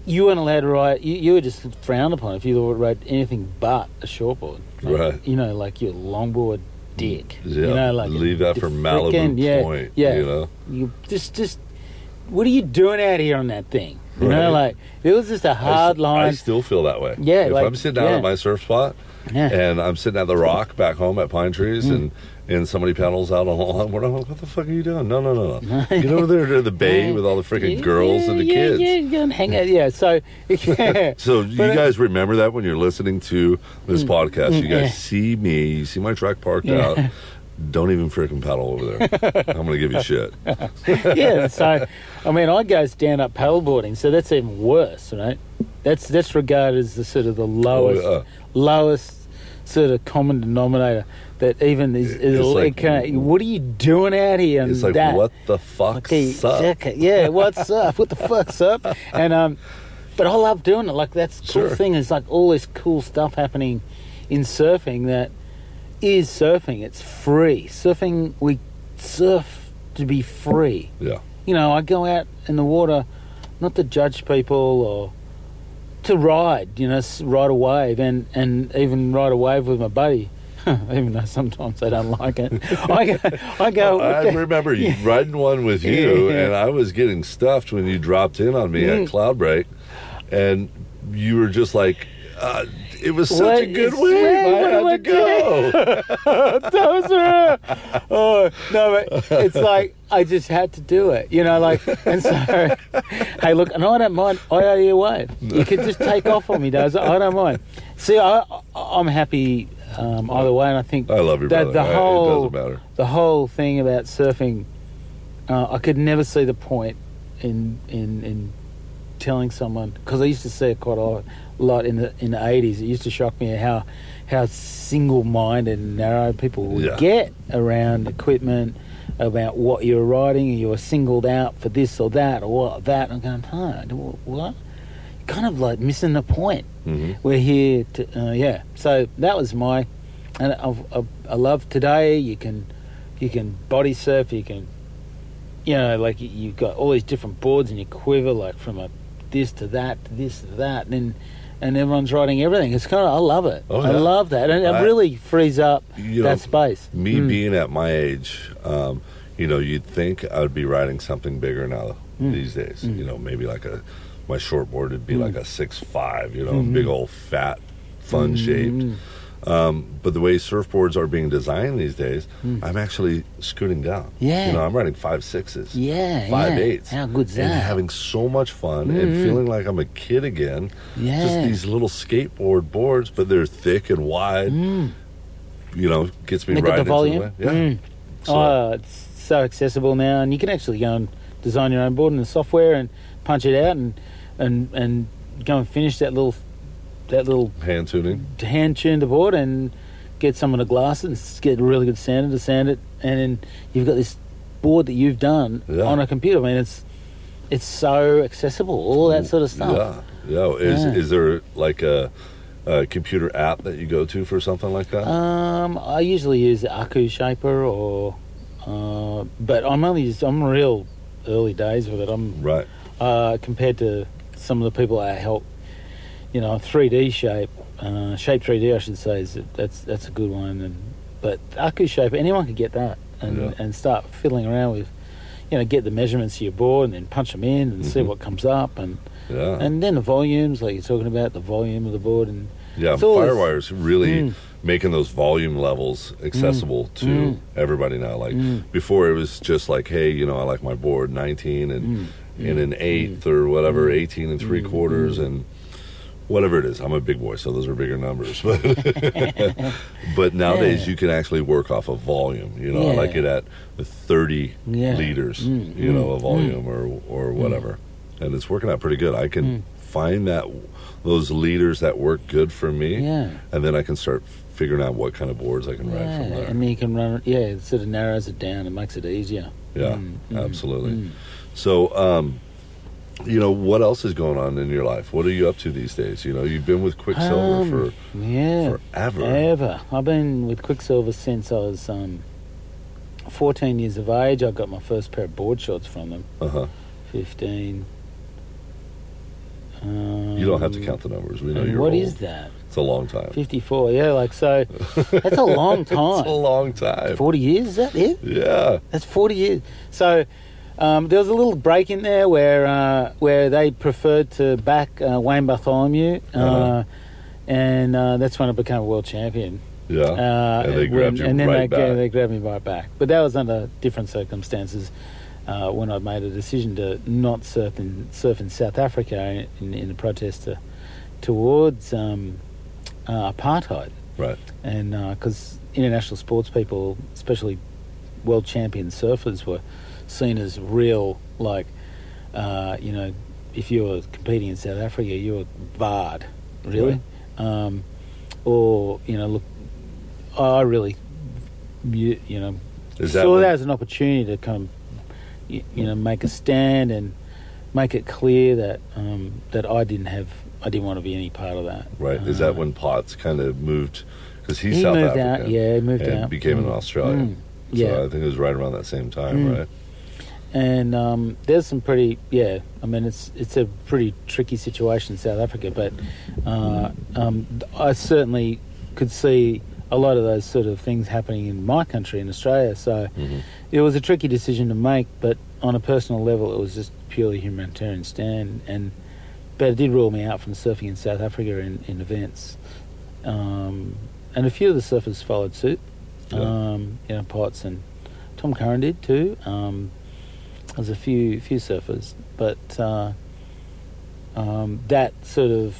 you weren't allowed to write, You, you were just frowned upon if you wrote anything but a shortboard. Like, Right. You know, like your longboard, dick. Yeah, You know, like leave that for Malibu frickin- yeah, Point. Yeah, you know. you just just what are you doing out here on that thing? You know, like it was just a hard I line. I still feel that way. Yeah, if like- I'm sitting down yeah. at my surf spot yeah. and I'm sitting at the rock back home at Pine Trees Mm. and and somebody paddles out on the lawn, what, what the fuck are you doing? No, no, no, no. Get over there to the bay with all the freaking Yeah, girls and the yeah, kids. Yeah, yeah, and hang out. Yeah, so yeah. So you But, uh, guys remember that when you're listening to this podcast, you mm, guys yeah. see me, you see my truck parked Yeah. out. Don't even freaking paddle over there. I'm gonna give you shit. yeah, so I mean, I go stand up paddleboarding, so that's even worse, right? That's that's regarded as the sort of the lowest, Oh, yeah. lowest sort of common denominator that even is. is like- it can, what are you doing out here? And It's like that? what the fuck Okay, suck? okay, yeah, what's up? What the fuck's up? And um, but I love doing it. Like that's the cool Sure. thing. Is like all this cool stuff happening in surfing that is surfing. It's free surfing. We surf to be free. Yeah. You know, I go out in the water not to judge people or to ride. You know, ride a wave and and even ride a wave with my buddy. even though sometimes they don't like it. I go. I go. I remember you riding one with you, Yeah. and I was getting stuffed when you dropped in on me Mm. at Cloud Break, and you were just like, uh, "It was such What a good is- wave, I had to go." Those are- oh no, but it's like I just had to do it, you know. Like, and so, hey, look, and I don't mind. I owe you a wave. You could just take off on me, does it? I don't mind. See, I, I'm happy um, either way, and I think I love your that brother. the I- whole it doesn't matter. the whole thing about surfing, uh, I could never see the point in in in telling someone because I used to see it quite a lot in the in the eighties. It used to shock me how how single minded and narrow people would Yeah. get around equipment. About what you're riding, and you were singled out for this or that or what that. I'm going, huh, what? Kind of like missing the point hmm we're here to uh, yeah so that was my and I, I, I love today you can you can body surf you can you know like you- you've got all these different boards and you quiver like from a this to that to this to that and and everyone's riding everything it's kind of i love it Oh, i love that and it I- really frees up You that know, space Me Mm. being at my age, um, you know, you'd think I would be riding something bigger now Mm. these days. Mm. You know, maybe like a my shortboard would be Mm. like a six five. You know, Mhm. big old fat, fun shaped. Mm. Um, but the way surfboards are being designed these days, Mm. I'm actually scooting down. Yeah. You know, I'm riding five sixes. yeah Five yeah. eights. how good's that And having so much fun and Mhm. feeling like I'm a kid again. yeah Just these little skateboard boards, but they're thick and wide. Mm. You know, gets me right the into volume the. Yeah. Mm. So- oh, it's so accessible now, and you can actually go and design your own board in the software and punch it out and and and go and finish that little that little hand tuning. hand tuned the board and get someone to glass it and get a really good sander to sand it, and then you've got this board that you've done Yeah. on a computer. I mean, it's it's so accessible, all that sort of stuff. Yeah, yeah. Is Yeah. is there like a, a computer app that you go to for something like that? Um, I usually use Aku Shaper or, uh, but I'm only just, I'm real early days with it. I'm right. uh, compared to some of the people I help. You know, 3D shape, uh, shape 3D, I should say, is that's that's a good one. And but Aku shape, anyone could get that and Yeah. and start fiddling around with. You know, get the measurements of your board and then punch them in and see Mhm. what comes up, and Yeah. and then the volumes, like you're talking about, the volume of the board, and yeah. Firewires really Mm. making those volume levels accessible to Mm. everybody now. Like Mm. before, it was just like, hey, you know, I like my board 19 and Mm. in an eighth or whatever, 18 and three quarters, and whatever it is. I'm a big boy, so those are bigger numbers. But but nowadays, Yeah. you can actually work off of volume. You know, I like it at 30 Yeah. liters, Mm, you know, a volume or or whatever, and it's working out pretty good. I can Mm. find that those liters that work good for me, yeah. and then I can start figuring out what kind of boards I can ride from Yeah, there. and then you can run. Yeah, it sort of narrows it down and makes it easier. Yeah, Mm, mm, absolutely. mm. So, um, you know, what else is going on in your life? What are you up to these days? You know, you've been with Quiksilver Um, for yeah, forever. ever. I've been with Quiksilver since I was um, 14 years of age. I got my first pair of board shorts from them. Uh huh. 15. Uh, You don't have to count the numbers. We know you're what old. is that? It's a long time. 54, yeah, like so. That's a long time. It's a long time. 40 years, is that it? Yeah. That's 40 years. So um, there was a little break in there where uh, where they preferred to back uh, Wayne Bartholomew, uh, Uh-huh. and uh, that's when I became a world champion. Yeah. Uh, and they when- you and then right they, back. they grabbed me right back. But that was under different circumstances. Uh, when I made a decision to not surf in surf in South Africa in, in a protest to, towards um, uh, apartheid, right. and because international sports people, especially world champion surfers, were seen as real, like, uh, you know, if you were competing in South Africa, you were barred, really. Um, or, you know, look, I really, you, you know, Is that saw when- that as an opportunity to kind of, you, you know, make a stand and make it clear that um, that I didn't have, I didn't want to be any part of that. Right. Is Uh, that when Potts kind of moved? Because he's he South moved African. out? Yeah, he moved and out. became an Mm. Australian. Mm. So Yeah. I think it was right around that same time, Mm. right? And um, there's some pretty yeah i mean it's it's a pretty tricky situation in south africa but uh, um, i certainly could see a lot of those sort of things happening in my country in australia so Mhm. it was a tricky decision to make but on a personal level it was just purely humanitarian stand and but it did rule me out from surfing in south africa in, in events um, and a few of the surfers followed suit Yeah. um, you know potts and tom curren did too um, there's a few few surfers, but uh, um, that sort of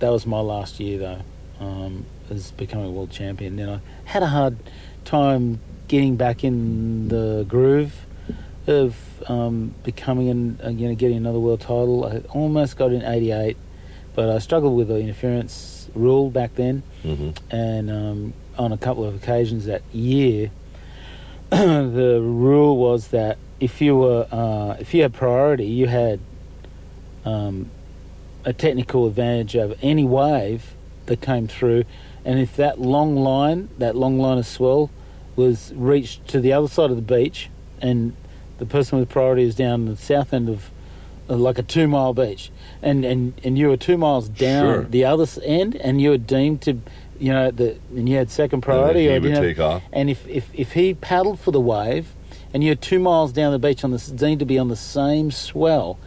that was my last year though, um, as becoming a world champion. Then I had a hard time getting back in the groove of um, becoming an uh, you know getting another world title. I almost got in '88, but I struggled with the interference rule back then Mhm. and um, on a couple of occasions that year, the rule was that if you were uh, if you had priority, you had um, a technical advantage over any wave that came through, and if that long line, that long line of swell, was reached to the other side of the beach, and the person with priority is down the south end of uh, like a two mile beach, and, and, and you were two miles down Sure. the other end, and you were deemed to, you know, the and you had second And priority, he or would have- take off. and if, if, if he paddled for the wave, and you're two miles down the beach on the deemed to be on the same swell,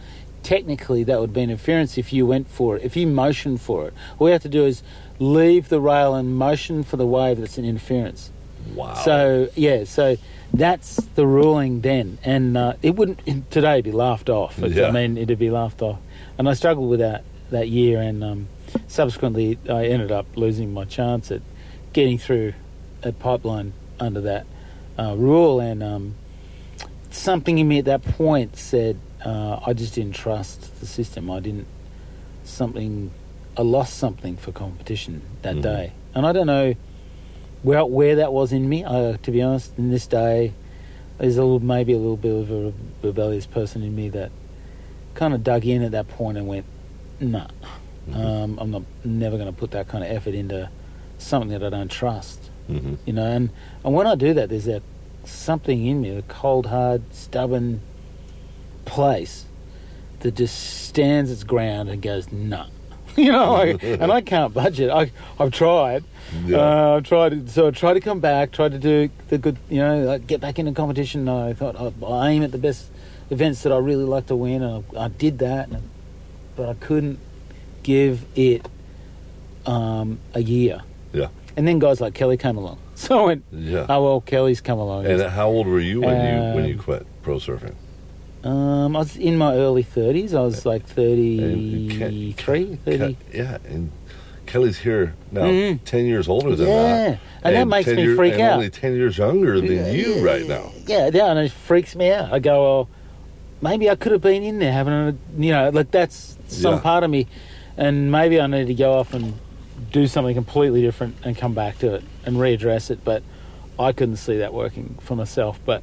technically that would be interference if you went for it. If you motioned for it, all you have to do is leave the rail and motion for the wave. That's an interference. Wow. So yeah, so that's the ruling then, and uh, it wouldn't today be laughed off. Yeah. I mean, it'd be laughed off, and I struggled with that that year, and um, subsequently I ended up losing my chance at getting through a pipeline under that uh, rule, and um, something in me at that point said uh, I just didn't trust the system. I didn't something. I lost something for competition that Mhm. day, and I don't know where where that was in me. Uh, to be honest, in this day, there's a little maybe a little bit of a rebellious person in me that kind of dug in at that point and went, "Nah, Mhm. um, I'm not never going to put that kind of effort into something that I don't trust." Mhm. You know, and and when I do that, there's that something in me, a cold, hard, stubborn place that just stands its ground and goes, "Nah." you know, like, and I can't budge it. I, I've tried. Yeah. Uh, I've tried. So I tried to come back. Tried to do the good. You know, like get back into competition. I thought I'll aim at the best events that I really like to win, and I, I did that. And, but I couldn't give it um, a year. Yeah. And then guys like Kelly came along. So I went, Yeah. oh well, Kelly's come along. and how old were you when you when you Um, quit pro surfing? um, I was in my early thirties. I was like And Ke- 33, 30. Ke- yeah, and Kelly's here now, Mhm. ten years older than Yeah. that, And that makes me year- freak and out. Only ten years younger than you right now. Yeah, yeah, and it freaks me out. I go, well, maybe I could have been in there having a, you know, like that's some Yeah. part of me, and maybe I need to go off and do something completely different and come back to it and readdress it. But I couldn't see that working for myself. But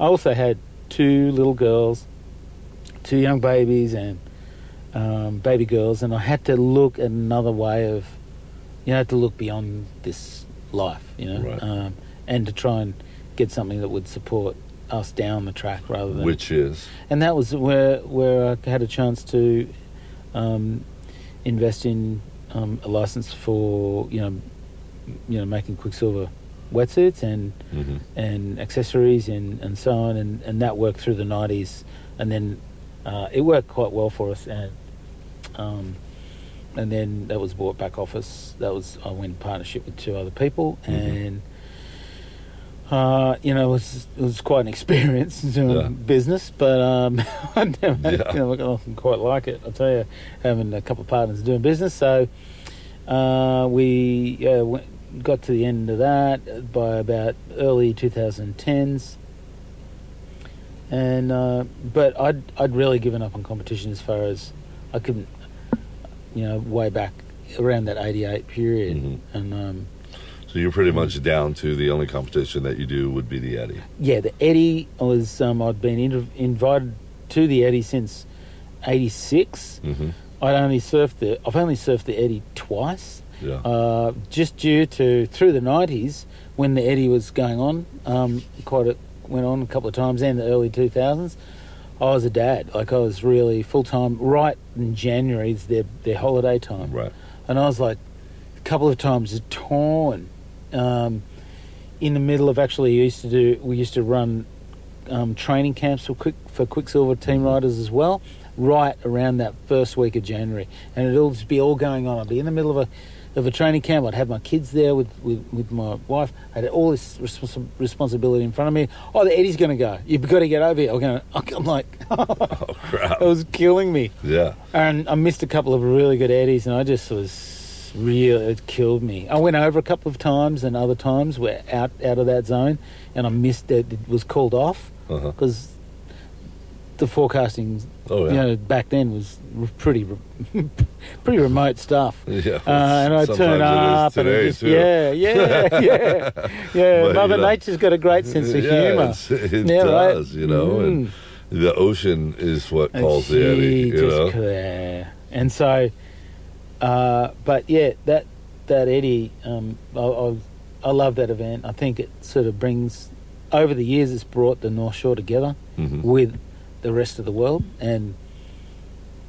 I also had two little girls, two young babies, and um, baby girls, and I had to look at another way of, you know, to look beyond this life, you know, Right. um, and to try and get something that would support us down the track rather than Which is and that was where where I had a chance to um, invest in um, a license for you know you know making Quiksilver wetsuits and hmm and accessories and, and so on and, and that worked through the 90s and then uh, it worked quite well for us and um, and then that was bought back office that was I went in partnership with two other people Mhm. and uh, you know it was, it was quite an experience doing Yeah. business but um, I never, Yeah. you know, I didn't quite like it I'll tell you having a couple of partners doing business so uh, we yeah, went, got to the end of that by about early 2010s. And uh, but I'd I'd really given up on competition as far as I couldn't, you know, way back around that '88 period, Mhm. and um, So you're pretty much down to the only competition that you do would be the Eddie. yeah, the Eddie was um, I'd been inter- invited to the Eddie since '86. hmm I'd only surfed the I've only surfed the Eddie twice, Yeah. uh, just due to through the nineties when the Eddie was going on, um, quite a, went on a couple of times, and the early two thousands. I was a dad, like I was really full time. Right in January is their their holiday time, right. and I was like a couple of times torn. Um, in the middle of actually used to do we used to run um, training camps for quick for Quiksilver team riders as well. Right around that first week of January, and it'll just be all going on. I'd be in the middle of a of a training camp. I'd have my kids there with, with, with my wife. I had all this respons- responsibility in front of me. Oh, the Eddie's going to go. You've got to get over here. I'm, gonna, I'm like, Oh crap. it was killing me. Yeah. And I missed a couple of really good eddies, and I just was really it killed me. I went over a couple of times, and other times were out out of that zone, and I missed it. It was called off Uh-huh. because the forecasting, Oh yeah. you know, back then was pretty pretty remote stuff. Yeah. Uh, and I turn up and just, too. yeah, yeah, yeah, yeah. Mother know, Nature's got a great sense of yeah, humour. It Yeah, right. does, you know, and Mm. the ocean is what calls the Eddie, He you just know. clear. And so, uh, but yeah, that that Eddie, um, I, I, I love that event. I think it sort of brings, over the years, it's brought the North Shore together Mhm. with the rest of the world, and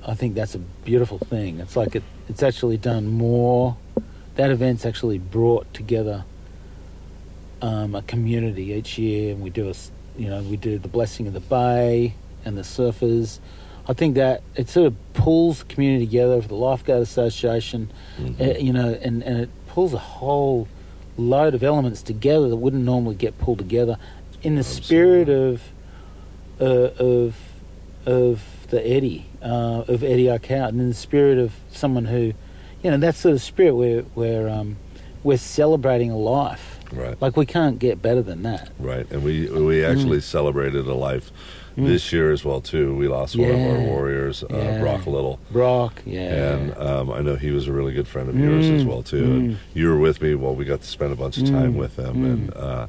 I think that's a beautiful thing. It's like it, it's actually done more. That event's actually brought together um, a community each year, and we do a, you know, we do the blessing of the bay and the surfers. I think that it sort of pulls the community together for the Lifeguard Association, Mhm. uh, you know, and, and it pulls a whole load of elements together that wouldn't normally get pulled together in the spirit of uh, of of the Eddie uh, of Eddie Aikau, and in the spirit of someone who, you know, that sort of spirit where where um, we're celebrating a life. Right. Like we can't get better than that. Right, and we we actually celebrated a life this year as well too. We lost one of our Mm. Warriors, uh, Yeah. Brock Little, Brock, yeah, and um, I know he was a really good friend of yours as Mm, well too. And mm. you were with me. while we got to spend a bunch of time Mm, with him, mm. and uh,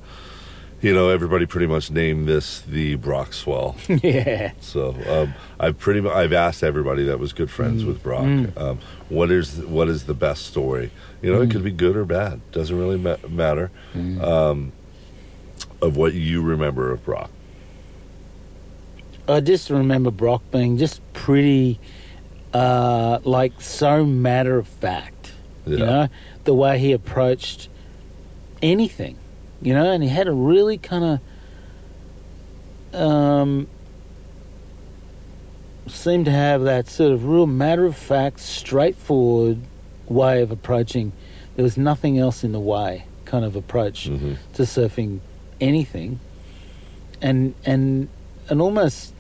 you know everybody pretty much named this the Brock Swell. yeah. So um, I've pretty mu- I've asked everybody that was good friends Mm. with Brock, Mm. um, what is what is the best story? You know, it Mm. could be good or bad. Doesn't really ma- matter. Mm. Um, of what you remember of Brock. I just remember Brock being just pretty, uh, like so matter of fact. Yeah. You know, the way he approached anything, you know, and he had a really kind of, um, seemed to have that sort of real matter of fact, straightforward way of approaching. There was nothing else in the way kind of approach Mhm. to surfing anything, and and and almost.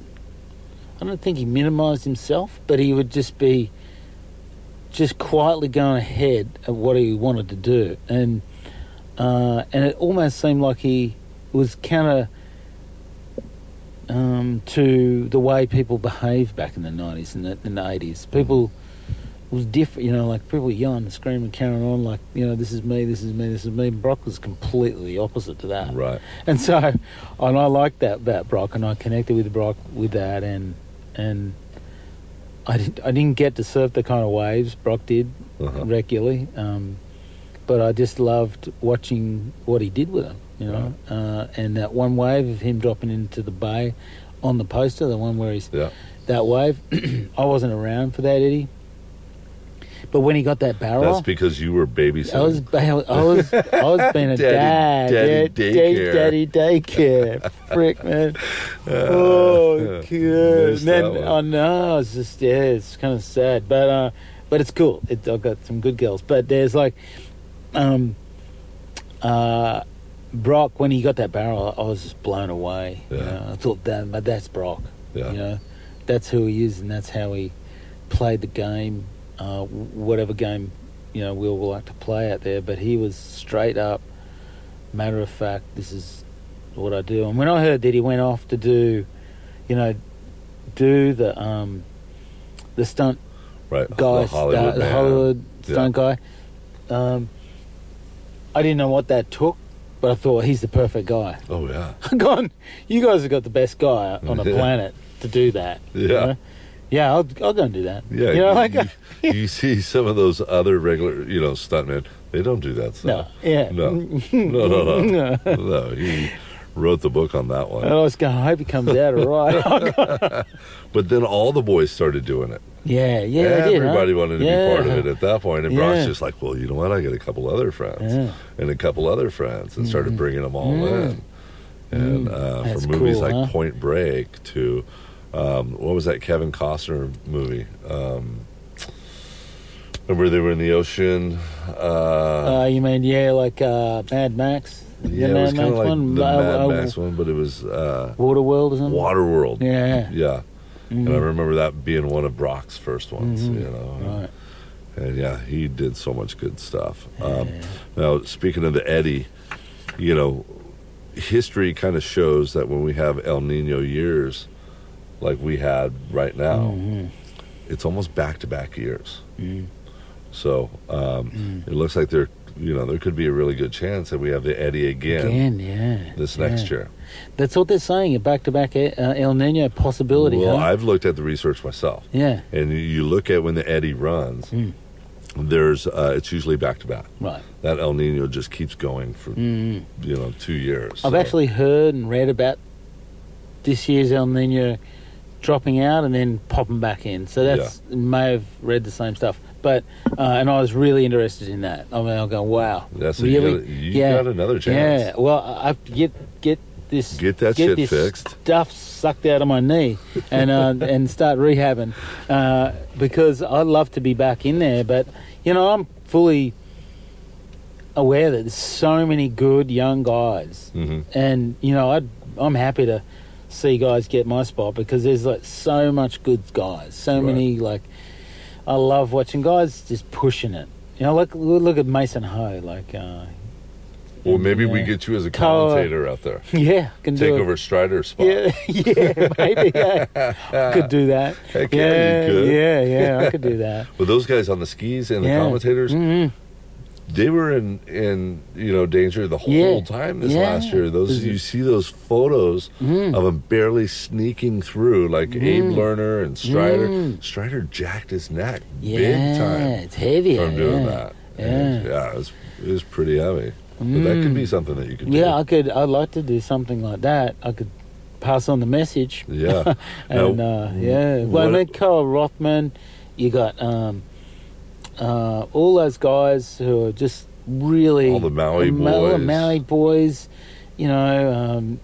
I don't think he minimised himself, but he would just be just quietly going ahead of what he wanted to do, and uh, and it almost seemed like he was counter um, to the way people behaved back in the nineties and the, in the eighties. People was different, you know, like people yelling, screaming, carrying on, like you know, this is me, this is me, this is me. Brock was completely opposite to that. Right. And so, and I liked that about Brock, and I connected with Brock with that, and and I didn't I didn't get to surf the kind of waves Brock did Uh-huh. regularly, um, but I just loved watching what he did with them, you know, uh, and that one wave of him dropping into the bay on the poster, the one where he's Yeah. that wave. I wasn't around for that, Eddie. But when he got that barrel, That's because you were babysitting. I was, I was, I was being a Daddy- dad, daddy yeah, daycare. daddy daycare, frick man. oh, yeah. good. And then. I know it's just yeah, it's kind of sad, but uh, but it's cool. It, I've got some good girls, but there's like, um, uh, Brock when he got that barrel, I was just blown away. You Yeah. know, I thought that, but that's Brock. Yeah. You know, that's who he is, and that's how he played the game, uh, whatever game you know we all like to play out there. But he was straight up, matter of fact. This is what I do. And when I heard that he went off to do, you know, do the um, the stunt right. guy, the Hollywood, star- the. Hollywood Yeah. stunt guy. Um, I didn't know what that took, but I thought he's the perfect guy. Oh yeah. I'm going, you guys have got the best guy on the Yeah. planet to do that. you Yeah. know? Yeah, I'll, I'll go and do that. Yeah, You know, you, like, you, you see some of those other regular, you know, stuntmen. They don't do that no, stuff. yeah. No, no, no, no. No. no. He wrote the book on that one. I was going, I hope he comes out all right. But then all the boys started doing it. yeah, yeah, they did, huh? Everybody wanted to Yeah. be part of it at that point. and Brock's Yeah. just like, well, you know what? I got a couple other friends Yeah. Mm. and a couple other friends, and started bringing them all in. And uh, That's from movies cool, like huh? Point Break to um, what was that Kevin Costner movie? Um, remember they were in the ocean. Uh, Uh, you mean, yeah, like uh, Mad Max? Yeah, it was kind of like one? the Mad uh, Max one, but it was uh, Waterworld or something? Waterworld. Yeah. Yeah. And I Mhm. remember that being one of Brock's first ones, Mhm. you know. Right. And yeah, he did so much good stuff. Um, now, speaking of the Eddie, you know, history kind of shows that when we have El Nino years, like we had right now, Mhm. it's almost back to back years. Mm. So um, Mm. it looks like there, you know, there could be a really good chance that we have the Eddie again, Again, yeah. this yeah. next year. That's what they're saying, a back-to-back uh, El Nino possibility, Well, huh? I've looked at the research myself, yeah, and you- look at when the Eddie runs. Mm. There's, uh, it's usually back to back. right. That El Nino just keeps going for Mm. you know two years. I've So- actually heard and read about this year's El Nino dropping out and then popping back in. So that's may have read the same stuff, but uh, and I was really interested in that. I mean, I'll go, wow, Yeah, so really? you, got, you got another chance. Yeah, well, I have to get get this Get that shit this fixed. stuff sucked out of my knee and uh, and start rehabbing uh, because I'd love to be back in there, but you know I'm fully aware that there's so many good young guys, hmm and you know I'd, I'm happy to see guys get my spot because there's like so much good guys, so Right. many like I love watching guys just pushing it. You know, look look at Mason Ho, like. Uh, Well, maybe we get you as a Co- commentator out there. yeah, can Take over Strider's spot. Yeah, yeah, maybe. Yeah. could do that. Heck yeah, yeah, you could. yeah, yeah. I could do that. But those guys on the skis and the commentators, Mhm. They were in in you know danger the whole Yeah. time this Yeah. last year. Those you see those photos Mhm. of them barely sneaking through, like Abe Mm. Lerner and Strider. Mm. Strider jacked his neck Yeah, big time it's heavy. from doing that. Yeah. And, yeah, it was, it was pretty heavy. But that could be something that you could do. Mm. Yeah, I could. I'd like to do something like that. I could pass on the message. Yeah. and Now, uh, yeah, well, mean, Carl Rothman. You got um, uh, all those guys who are just really All the Maui the boys. Maui boys. You know, um,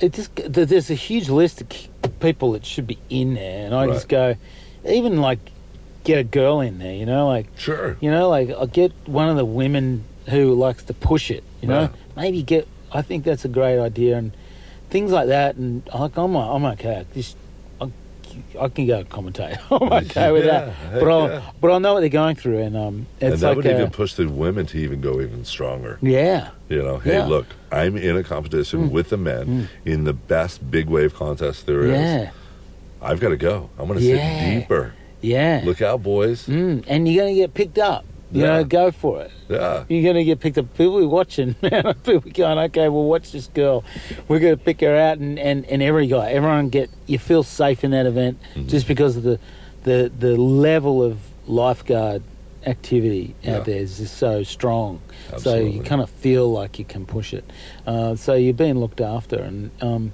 it just there's a huge list of people that should be in there, and I just go, even like get a girl in there. You know, like Sure. you know, like I'll get one of the women who likes to push it. You know, Right. maybe get. I think that's a great idea, and things like that. And like I'm, I'm okay. Just I, can go commentate. I'm okay with Yeah, that. But I'll, yeah. but I know what they're going through, and um, it's and that like would uh, even push the women to even go even stronger. yeah, You know, hey, Yeah. Mm. look, I'm in a competition with the men in the best big wave contest there is. yeah, I've got to go. I'm going to sit deeper. yeah. Look out, boys. Mm, and you're going to get picked up. You Yeah. know, go for it. Yeah. You're going to get picked up. People are watching. People are going, okay, well, watch this girl. We're going to pick her out, and, and, and every guy, everyone get you feel safe in that event Mm-hmm. just because of the the the level of lifeguard activity Yeah. out there is just so strong. So you kind of feel like you can push it. Uh, so you're being looked after, and um,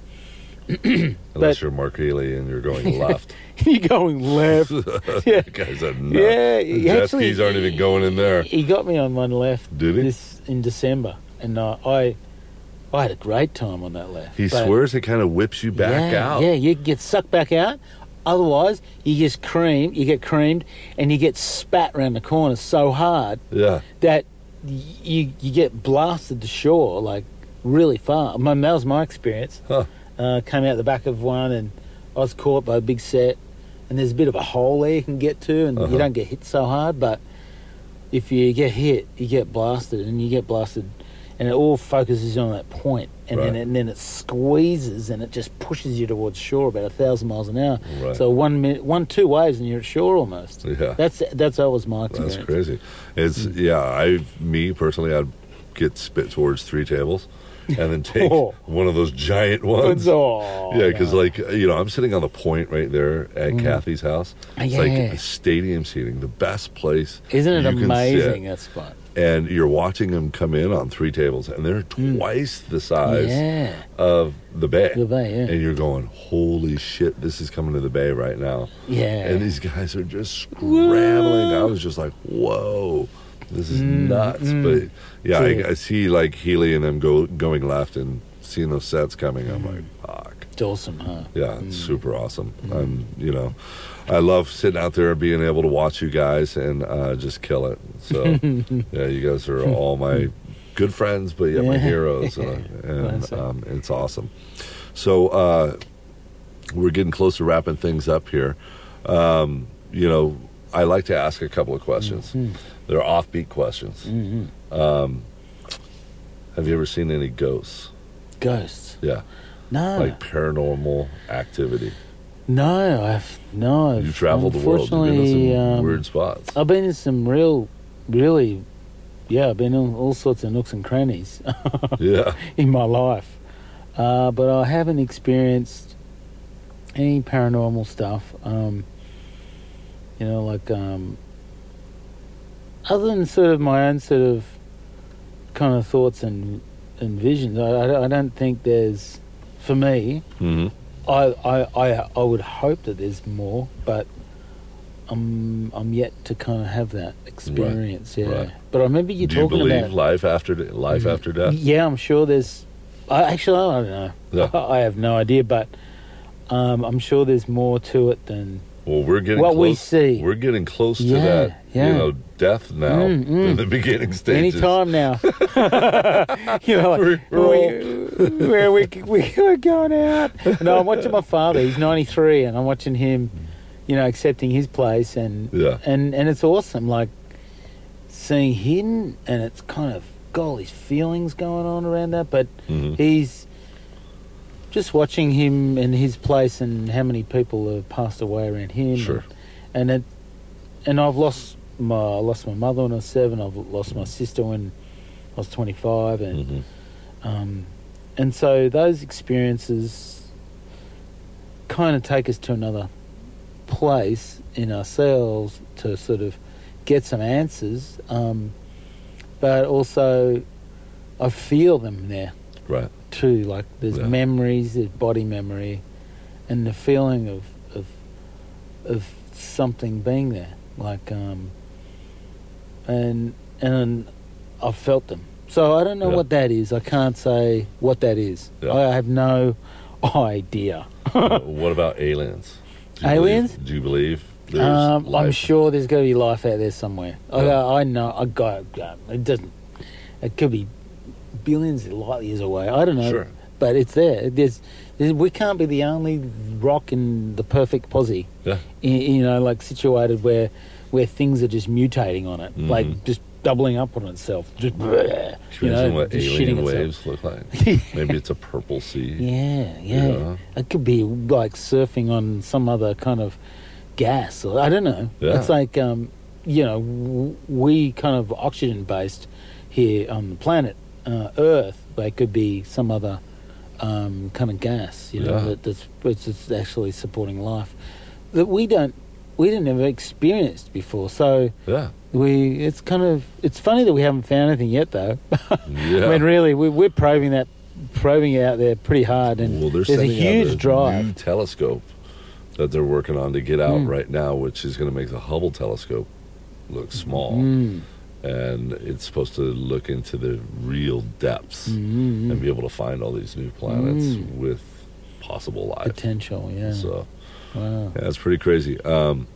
Unless But- you're Mark Healy and you're going left. You're going left. yeah. that guy's a nut. Yeah, the jet actually- skis aren't even going in there. He got me on one left Did he? this in December, and uh, I I had a great time on that left. He But- swears it kind of whips you back yeah, out. Yeah, you get sucked back out. Otherwise, you just cream, you get creamed, and you get spat around the corner so hard Yeah. that y- you you get blasted to shore like really far. That was my experience. Huh. Uh, came out the back of one, and I was caught by a big set. And there's a bit of a hole there you can get to, and Uh-huh. you don't get hit so hard. But if you get hit, you get blasted, and you get blasted, and it all focuses on that point, and then and then it squeezes, and it just pushes you towards shore about a thousand miles an hour. Right. So one minute, one two waves, and you're at shore almost. Yeah. That's that's that was my experience. That's crazy. It's Mm. yeah. I me personally, I'd get spit towards three tables, and then take Oh. one of those giant ones. Oh, yeah, because like you know, I'm sitting on the point right there at mm. Kathy's house. Ah, it's Yeah. like stadium seating, the best place. Isn't it amazing that spot? And you're watching them come in on three tables, and they're mm. twice the size Mm. Yeah, of the bay. The bay, yeah. And you're going, holy shit, this is coming to the bay right now. yeah. And these guys are just scrambling. I was just like, whoa, this is mm, nuts. But yeah, Mm, I, I see like Healey and them go going left and seeing those sets coming. I'm like, fuck. it's awesome, huh? Yeah, it's super awesome. I'm, you know, I love sitting out there and being able to watch you guys and uh, just kill it. So, yeah, you guys are all my good friends, but yeah, my heroes, uh, and um, it's awesome. So, uh, we're getting close to wrapping things up here. Um, you know, I like to ask a couple of questions. Mm-hmm. They're offbeat questions. Um, have you ever seen any ghosts? Ghosts. Yeah, No, like paranormal activity. no, I've no. You've traveled the world. You've been in some um, weird spots. I've been in some real, really, yeah. I've been in all sorts of nooks and crannies yeah. in my life, uh, but I haven't experienced any paranormal stuff. Um, you know, like um, other than sort of my own sort of kind of thoughts and and visions. I, I, I don't think there's, for me, hmm I, I, I, I would hope that there's more, but I'm I'm yet to kind of have that experience. Yeah, right. but I remember you Do you talking believe about. life after life after death? Yeah, I'm sure there's. I actually I don't know. Yeah. I have no idea, but um, I'm sure there's more to it than Well, we're getting What close. we see. We're getting close to Yeah, that. yeah. You know, death now Mm, mm. in the beginning stages. any time now. you know, like, we, where we we we're going out. No, I'm watching my father. He's 93, and I'm watching him. You know, accepting his place, and Yeah. and and it's awesome. Like seeing him, and it's kind of got all these feelings going on around that. But Mhm. he's just watching him and his place, and how many people have passed away around him. Sure. And it, and I've lost my I lost my mother when I was seven. I've lost my sister when I was 25, and Mhm. um, and so those experiences kind of take us to another place in ourselves to sort of get some answers, um, but also I feel them there Right. Too. Like there's Yeah. memories, there's body memory, and the feeling of of of something being there. Like um, and and I've felt them. So I don't know Yeah. what that is. I can't say what that is. Yeah. I have no idea. what about aliens? Do Aliens? Believe, do you believe there's Um, I'm sure there's got to be life out there somewhere. Yeah. I, I know. I got. It doesn't. It could be billions of light years away. I don't know. Sure. But it's there. There's, there's. We can't be the only rock in the perfect posse. Yeah. i- You know, like situated where where things are just mutating on it, Mhm. like just doubling up on itself. Just, Can you you know, what just alien shitting itself. waves look like? Maybe it's a purple sea. Yeah, yeah. Yeah. It could be like surfing on some other kind of gas. Or, I don't know. Yeah. It's like, um, you know, w- we kind of oxygen based here on the planet uh, Earth. They could be some other um, kind of gas, you know, Yeah. that, that's, that's actually supporting life that we don't we didn't ever experienced before. So Yeah. we it's kind of it's funny that we haven't found anything yet, though. Yeah. I mean, really, we, we're probing that probing it out there pretty hard, and Well, there's a huge a drive. new telescope that they're working on to get out Mm. right now, which is going to make the Hubble telescope look small, Mm, and it's supposed to look into the real depths mm, and be able to find all these new planets Mm. with possible life. potential, yeah. So wow. yeah, it's pretty crazy. Um,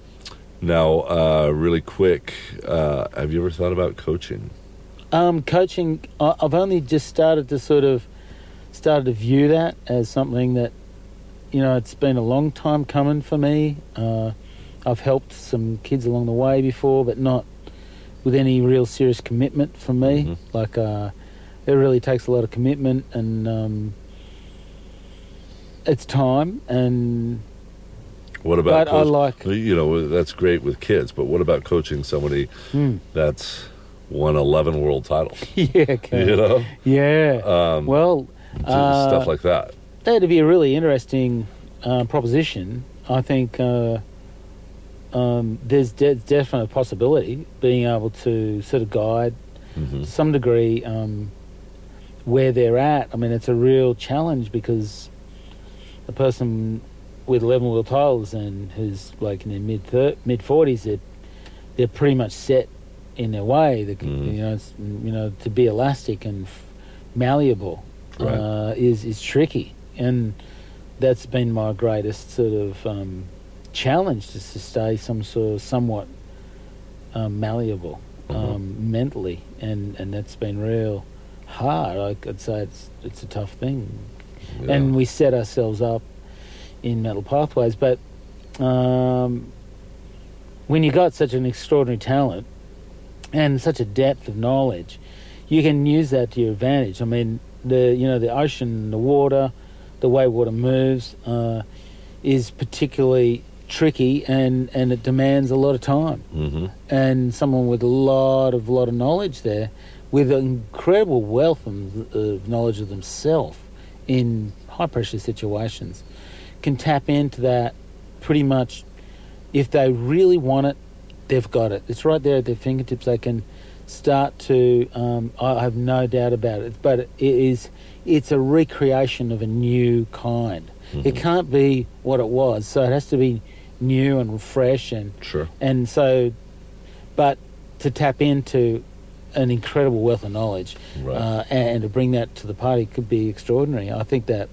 now, uh, really quick, uh, have you ever thought about coaching? Um, coaching, I've only just started to sort of started to view that as something that, you know, it's been a long time coming for me. Uh, I've helped some kids along the way before, but not with any real serious commitment from me. Mhm. Like, uh, it really takes a lot of commitment and um, it's time. And What about? but I like, you know that's great with kids, but what about coaching somebody Hmm. that's won 11 world titles? yeah, okay. You know, yeah. um, well, uh, stuff like that. that'd be a really interesting uh, proposition. I think uh, um, there's de- definitely a possibility being able to sort of guide hmm to some degree um, where they're at. I mean, it's a real challenge because a person with 11 world titles and who's like in their mid thir- mid 40s, they're, they're pretty much set in their way. They Mhm. You know, it's, you know, to be elastic and f- malleable Right. uh, is is tricky, and that's been my greatest sort of um, challenge, just to stay some sort of somewhat um, malleable Mhm. um, mentally, and and that's been real hard. I, I'd say it's it's a tough thing, Yeah. and we set ourselves up in metal pathways. But um, when you got such an extraordinary talent and such a depth of knowledge, you can use that to your advantage. I mean, the you know the ocean, the water, the way water moves uh, is particularly tricky, and and it demands a lot of time Mhm. and someone with a lot of lot of knowledge there, with an incredible wealth of, of knowledge of themselves in high pressure situations, can tap into that pretty much. If they really want it, they've got it. It's right there at their fingertips. They can start to. Um, I have no doubt about it. But it is. It's a recreation of a new kind. It Mhm. can't be what it was. So it has to be new and fresh and Sure. and so, but to tap into an incredible wealth of knowledge Right. uh, and, to bring that to the party could be extraordinary. I think that.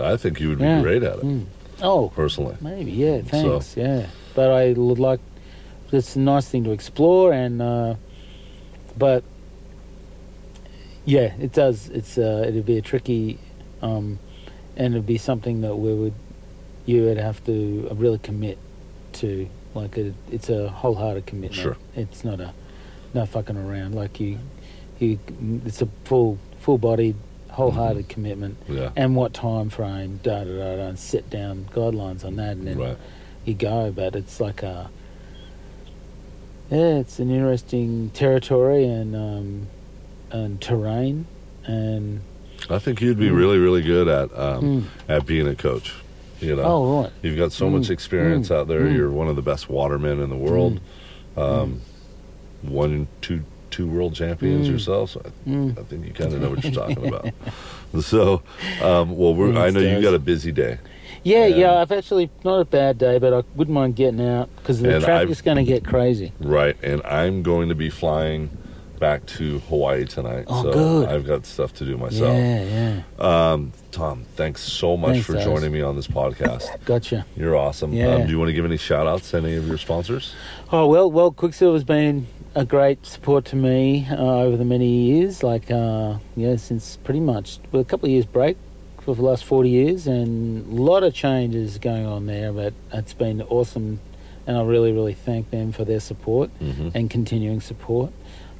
I think you would be great at it, Mm. Oh, personally. maybe yeah. Thanks. Yeah, but I would like. It's a nice thing to explore, and uh, but yeah, it does. It's uh, it'd be a tricky, um, and it'd be something that we would you would have to really commit to. Like it, it's a wholehearted commitment. Sure. It's not a no fucking around. Like you, you. It's a full full bodied, wholehearted commitment. Yeah. And what time frame? Da da da da. And set down guidelines on that, and then Right. you go. But it's like a yeah, it's an interesting territory and um, and terrain, and I think you'd be Mm. really, really good at um, Mm. at being a coach. You know, oh right, you've got so much Mm. experience Mm. out there. Mm. You're one of the best watermen in the world. Um, One, two, two world champions Mm. yourself. So I, Mm. I think you kind of know what you're talking about. So, um, well, we're, I know you've got a busy day. yeah, Yeah. yeah. I've actually not a bad day, but I wouldn't mind getting out because the And is going to get crazy. Right, and I'm going to be flying back to Hawaii tonight. Oh, so good. I've got stuff to do myself. Yeah, yeah. Um, Tom, thanks so much Thanks, for Daz. joining me on this podcast. Gotcha. You're awesome. Yeah. Um, do you want to give any shout outs to any of your sponsors? Oh well, well, Quiksilver's been a great support to me uh, over the many years. Like, uh, yeah, since pretty much well, a couple of years break for the last forty years, and a lot of changes going on there. But it's been awesome, and I really, really thank them for their support Mm-hmm. and continuing support.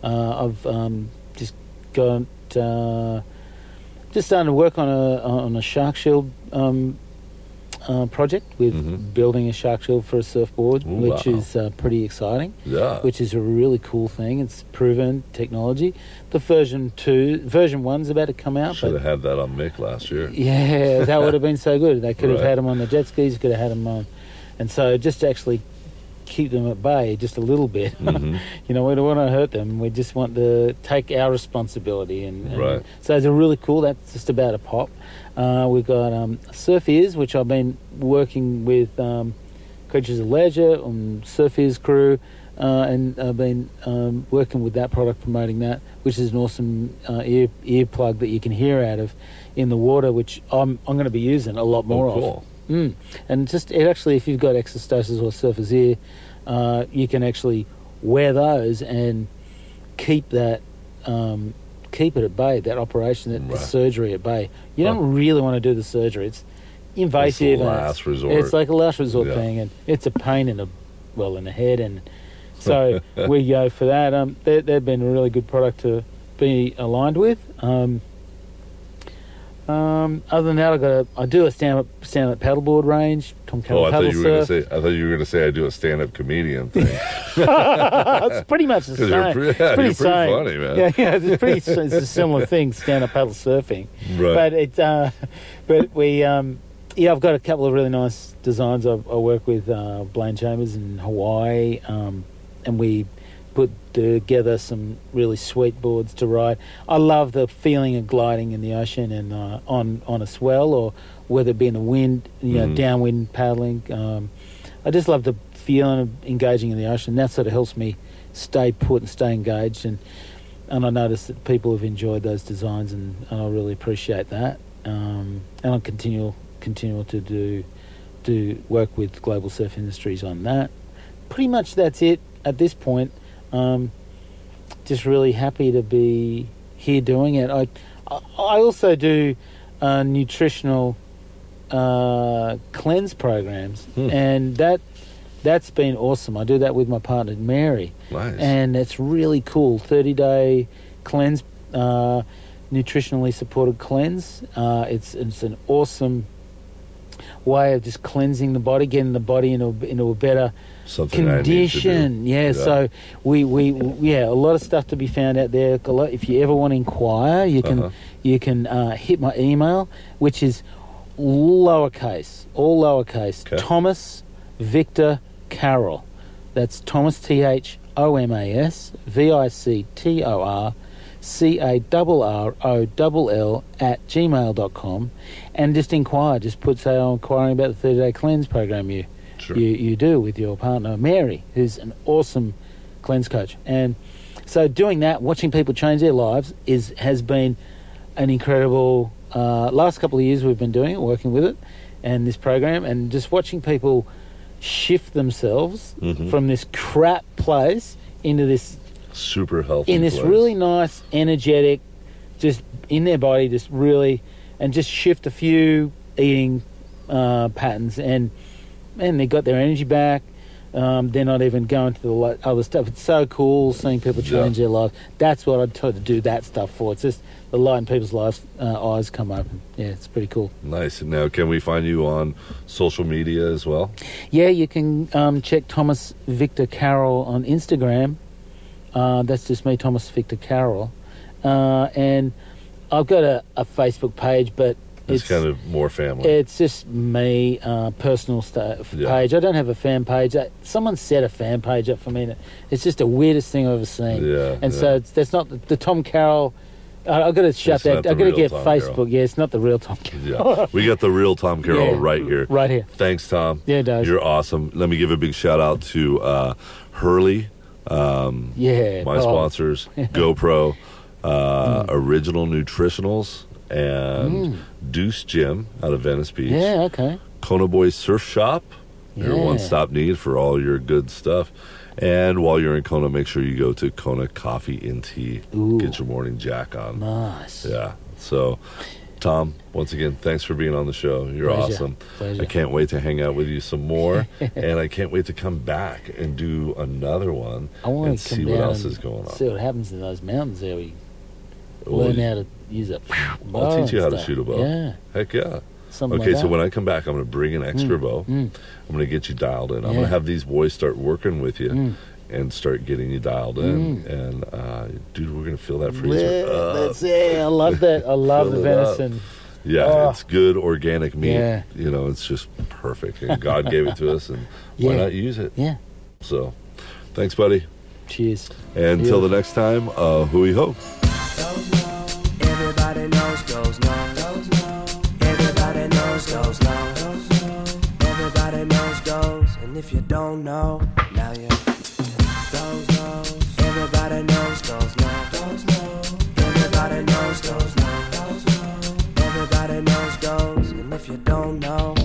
Uh, I've um, just got uh, just starting to work on a on a shark shield um, uh, project with Mhm. building a shark shield for a surfboard, Ooh, which wow. is uh, pretty exciting. Yeah. Which is a really cool thing. It's proven technology. The version two, version one's about to come out, Should have had that on Mick last year. yeah, that would have been so good. They could have had them on the jet skis, could have had them on, and so just actually keep them at bay just a little bit. Mhm. you know, we don't want to hurt them. We just want to take our responsibility. And, and Right. so it's a really cool. That's just about a pop. Uh, we've got um, Surf Ears, which I've been working with um, Creatures of Leisure and Surf Ears crew, uh, and I've been um, working with that product, promoting that, which is an awesome uh, ear earplug that you can hear out of in the water, which I'm I'm going to be using a lot more Oh, of. Mm. And just it actually, if you've got exostosis or surfer's ear, uh, you can actually wear those and keep that, um, keep it at bay. That operation, that Right. surgery at bay. You don't really want to do the surgery. It's invasive. and last it's, resort. It's like a last resort Yeah. thing, and it's a pain in the well in the head, and so we go for that. Um, they, they've been a really good product to be aligned with. Um, um, other than that, I got a, I do a stand up stand up paddleboard range. Tom Oh, I thought paddle you were going to say. I thought you were going to say I do a stand-up comedian thing. it's pretty much the same. you're pre- It's pretty you're pretty funny, man. Yeah, yeah, it's pretty. It's a similar thing, stand up paddle surfing. Right. But it's uh, but we um, yeah, I've got a couple of really nice designs. I, I work with uh, Blane Chambers in Hawaii, um, and we put together some really sweet boards to ride. I love the feeling of gliding in the ocean and uh, on on a swell, or whether it be in the wind, you know, Mhm. downwind paddling. Um, I just love the feeling of engaging in the ocean. That sort of helps me stay put and stay engaged. And and I notice that people have enjoyed those designs, and, and I really appreciate that. Um, and I'll continue continue to do do work with Global Surf Industries on that. Pretty much that's it at this point. Um, just really happy to be here doing it. I I also do uh, nutritional uh, cleanse programs, Hmm. and that that's been awesome. I do that with my partner Mary, nice. and it's really cool. Thirty day cleanse, uh, nutritionally supported cleanse. Uh, it's it's an awesome way of just cleansing the body, getting the body into a, into a better Something condition. Yeah, so we, we yeah, a lot of stuff to be found out there. Lot, if you ever want to inquire, you can Uh-huh. you can uh, hit my email, which is lowercase, all lowercase. Okay. Thomas Victor Carroll. That's Thomas T H O M A S V I C T O R C A R R O L L at gmail.com and just inquire. Just put, say, I'm inquiring about the 30 day cleanse program you, Sure. you, you do with your partner, Mary, who's an awesome cleanse coach. And so doing that, watching people change their lives, is has been an incredible. Uh, last couple of years we've been doing it, working with it, and this program, and just watching people shift themselves Mhm. from this crap place into this Super healthy. in this place. really nice, energetic, just in their body, just really, and just shift a few eating uh, patterns, and and they got their energy back. Um, they're not even going to the other stuff. It's so cool seeing people Yeah. change their lives. That's what I try to do that stuff for. It's just the light in people's lives, uh, eyes come open. Yeah, it's pretty cool. Nice. Now, can we find you on social media as well? Yeah, you can um, check Thomas Victor Carroll on Instagram. Uh, that's just me, Thomas Victor Carroll. Uh, and I've got a, a Facebook page, but It's, it's, kind of more family. it's just me, uh, personal stuff Yeah. page. I don't have a fan page. Someone set a fan page up for me. and It's just the weirdest thing I've ever seen. Yeah, and yeah. so it's, that's not the, the Tom Carroll. I I've got to shut It's that. I've got to get Tom Facebook. Carroll. Yeah, it's not the real Tom Carroll. yeah, we got the real Tom Carroll Yeah, right here. right here. Thanks, Tom. Yeah, it does. You're awesome. Let me give a big shout out to uh, Hurley, um, Yeah, my oh. sponsors, GoPro, uh, Original Nutritionals, and Deuce Gym out of Venice Beach. Mm. Yeah, okay. Kona Boy Surf Shop, your Yeah. one stop need for all your good stuff. And while you're in Kona, make sure you go to Kona Coffee and Tea. Ooh. Get your morning jack on. Nice. Yeah. So, Tom, once again, thanks for being on the show. You're Pleasure. awesome. Pleasure. I can't wait to hang out with you some more, and I can't wait to come back and do another one I want and to see what else is going on. See what happens in those mountains there. We learn how to use a bow. I'll teach you how to shoot a bow. Yeah, Heck yeah. something Okay, like so when I come back, I'm going to bring an extra bow. mm. I'm going to get you dialed in. I'm Yeah. going to have these boys start working with you Mm. and start getting you dialed in. And, uh, dude, we're going to fill that freezer Yeah, up. that's it. I love that. I love the it up. venison. Yeah, Oh. it's good organic meat. Yeah. You know, it's just perfect. And God gave it to us, and why not use it? Yeah, So, thanks, buddy. Cheers. And until the next time, uh, hui ho knows goes no. Everybody knows goes no. Everybody knows goes, and if you don't know, now you goes no. Everybody knows goes no. Everybody knows goes no. Everybody knows goes, and if you don't know.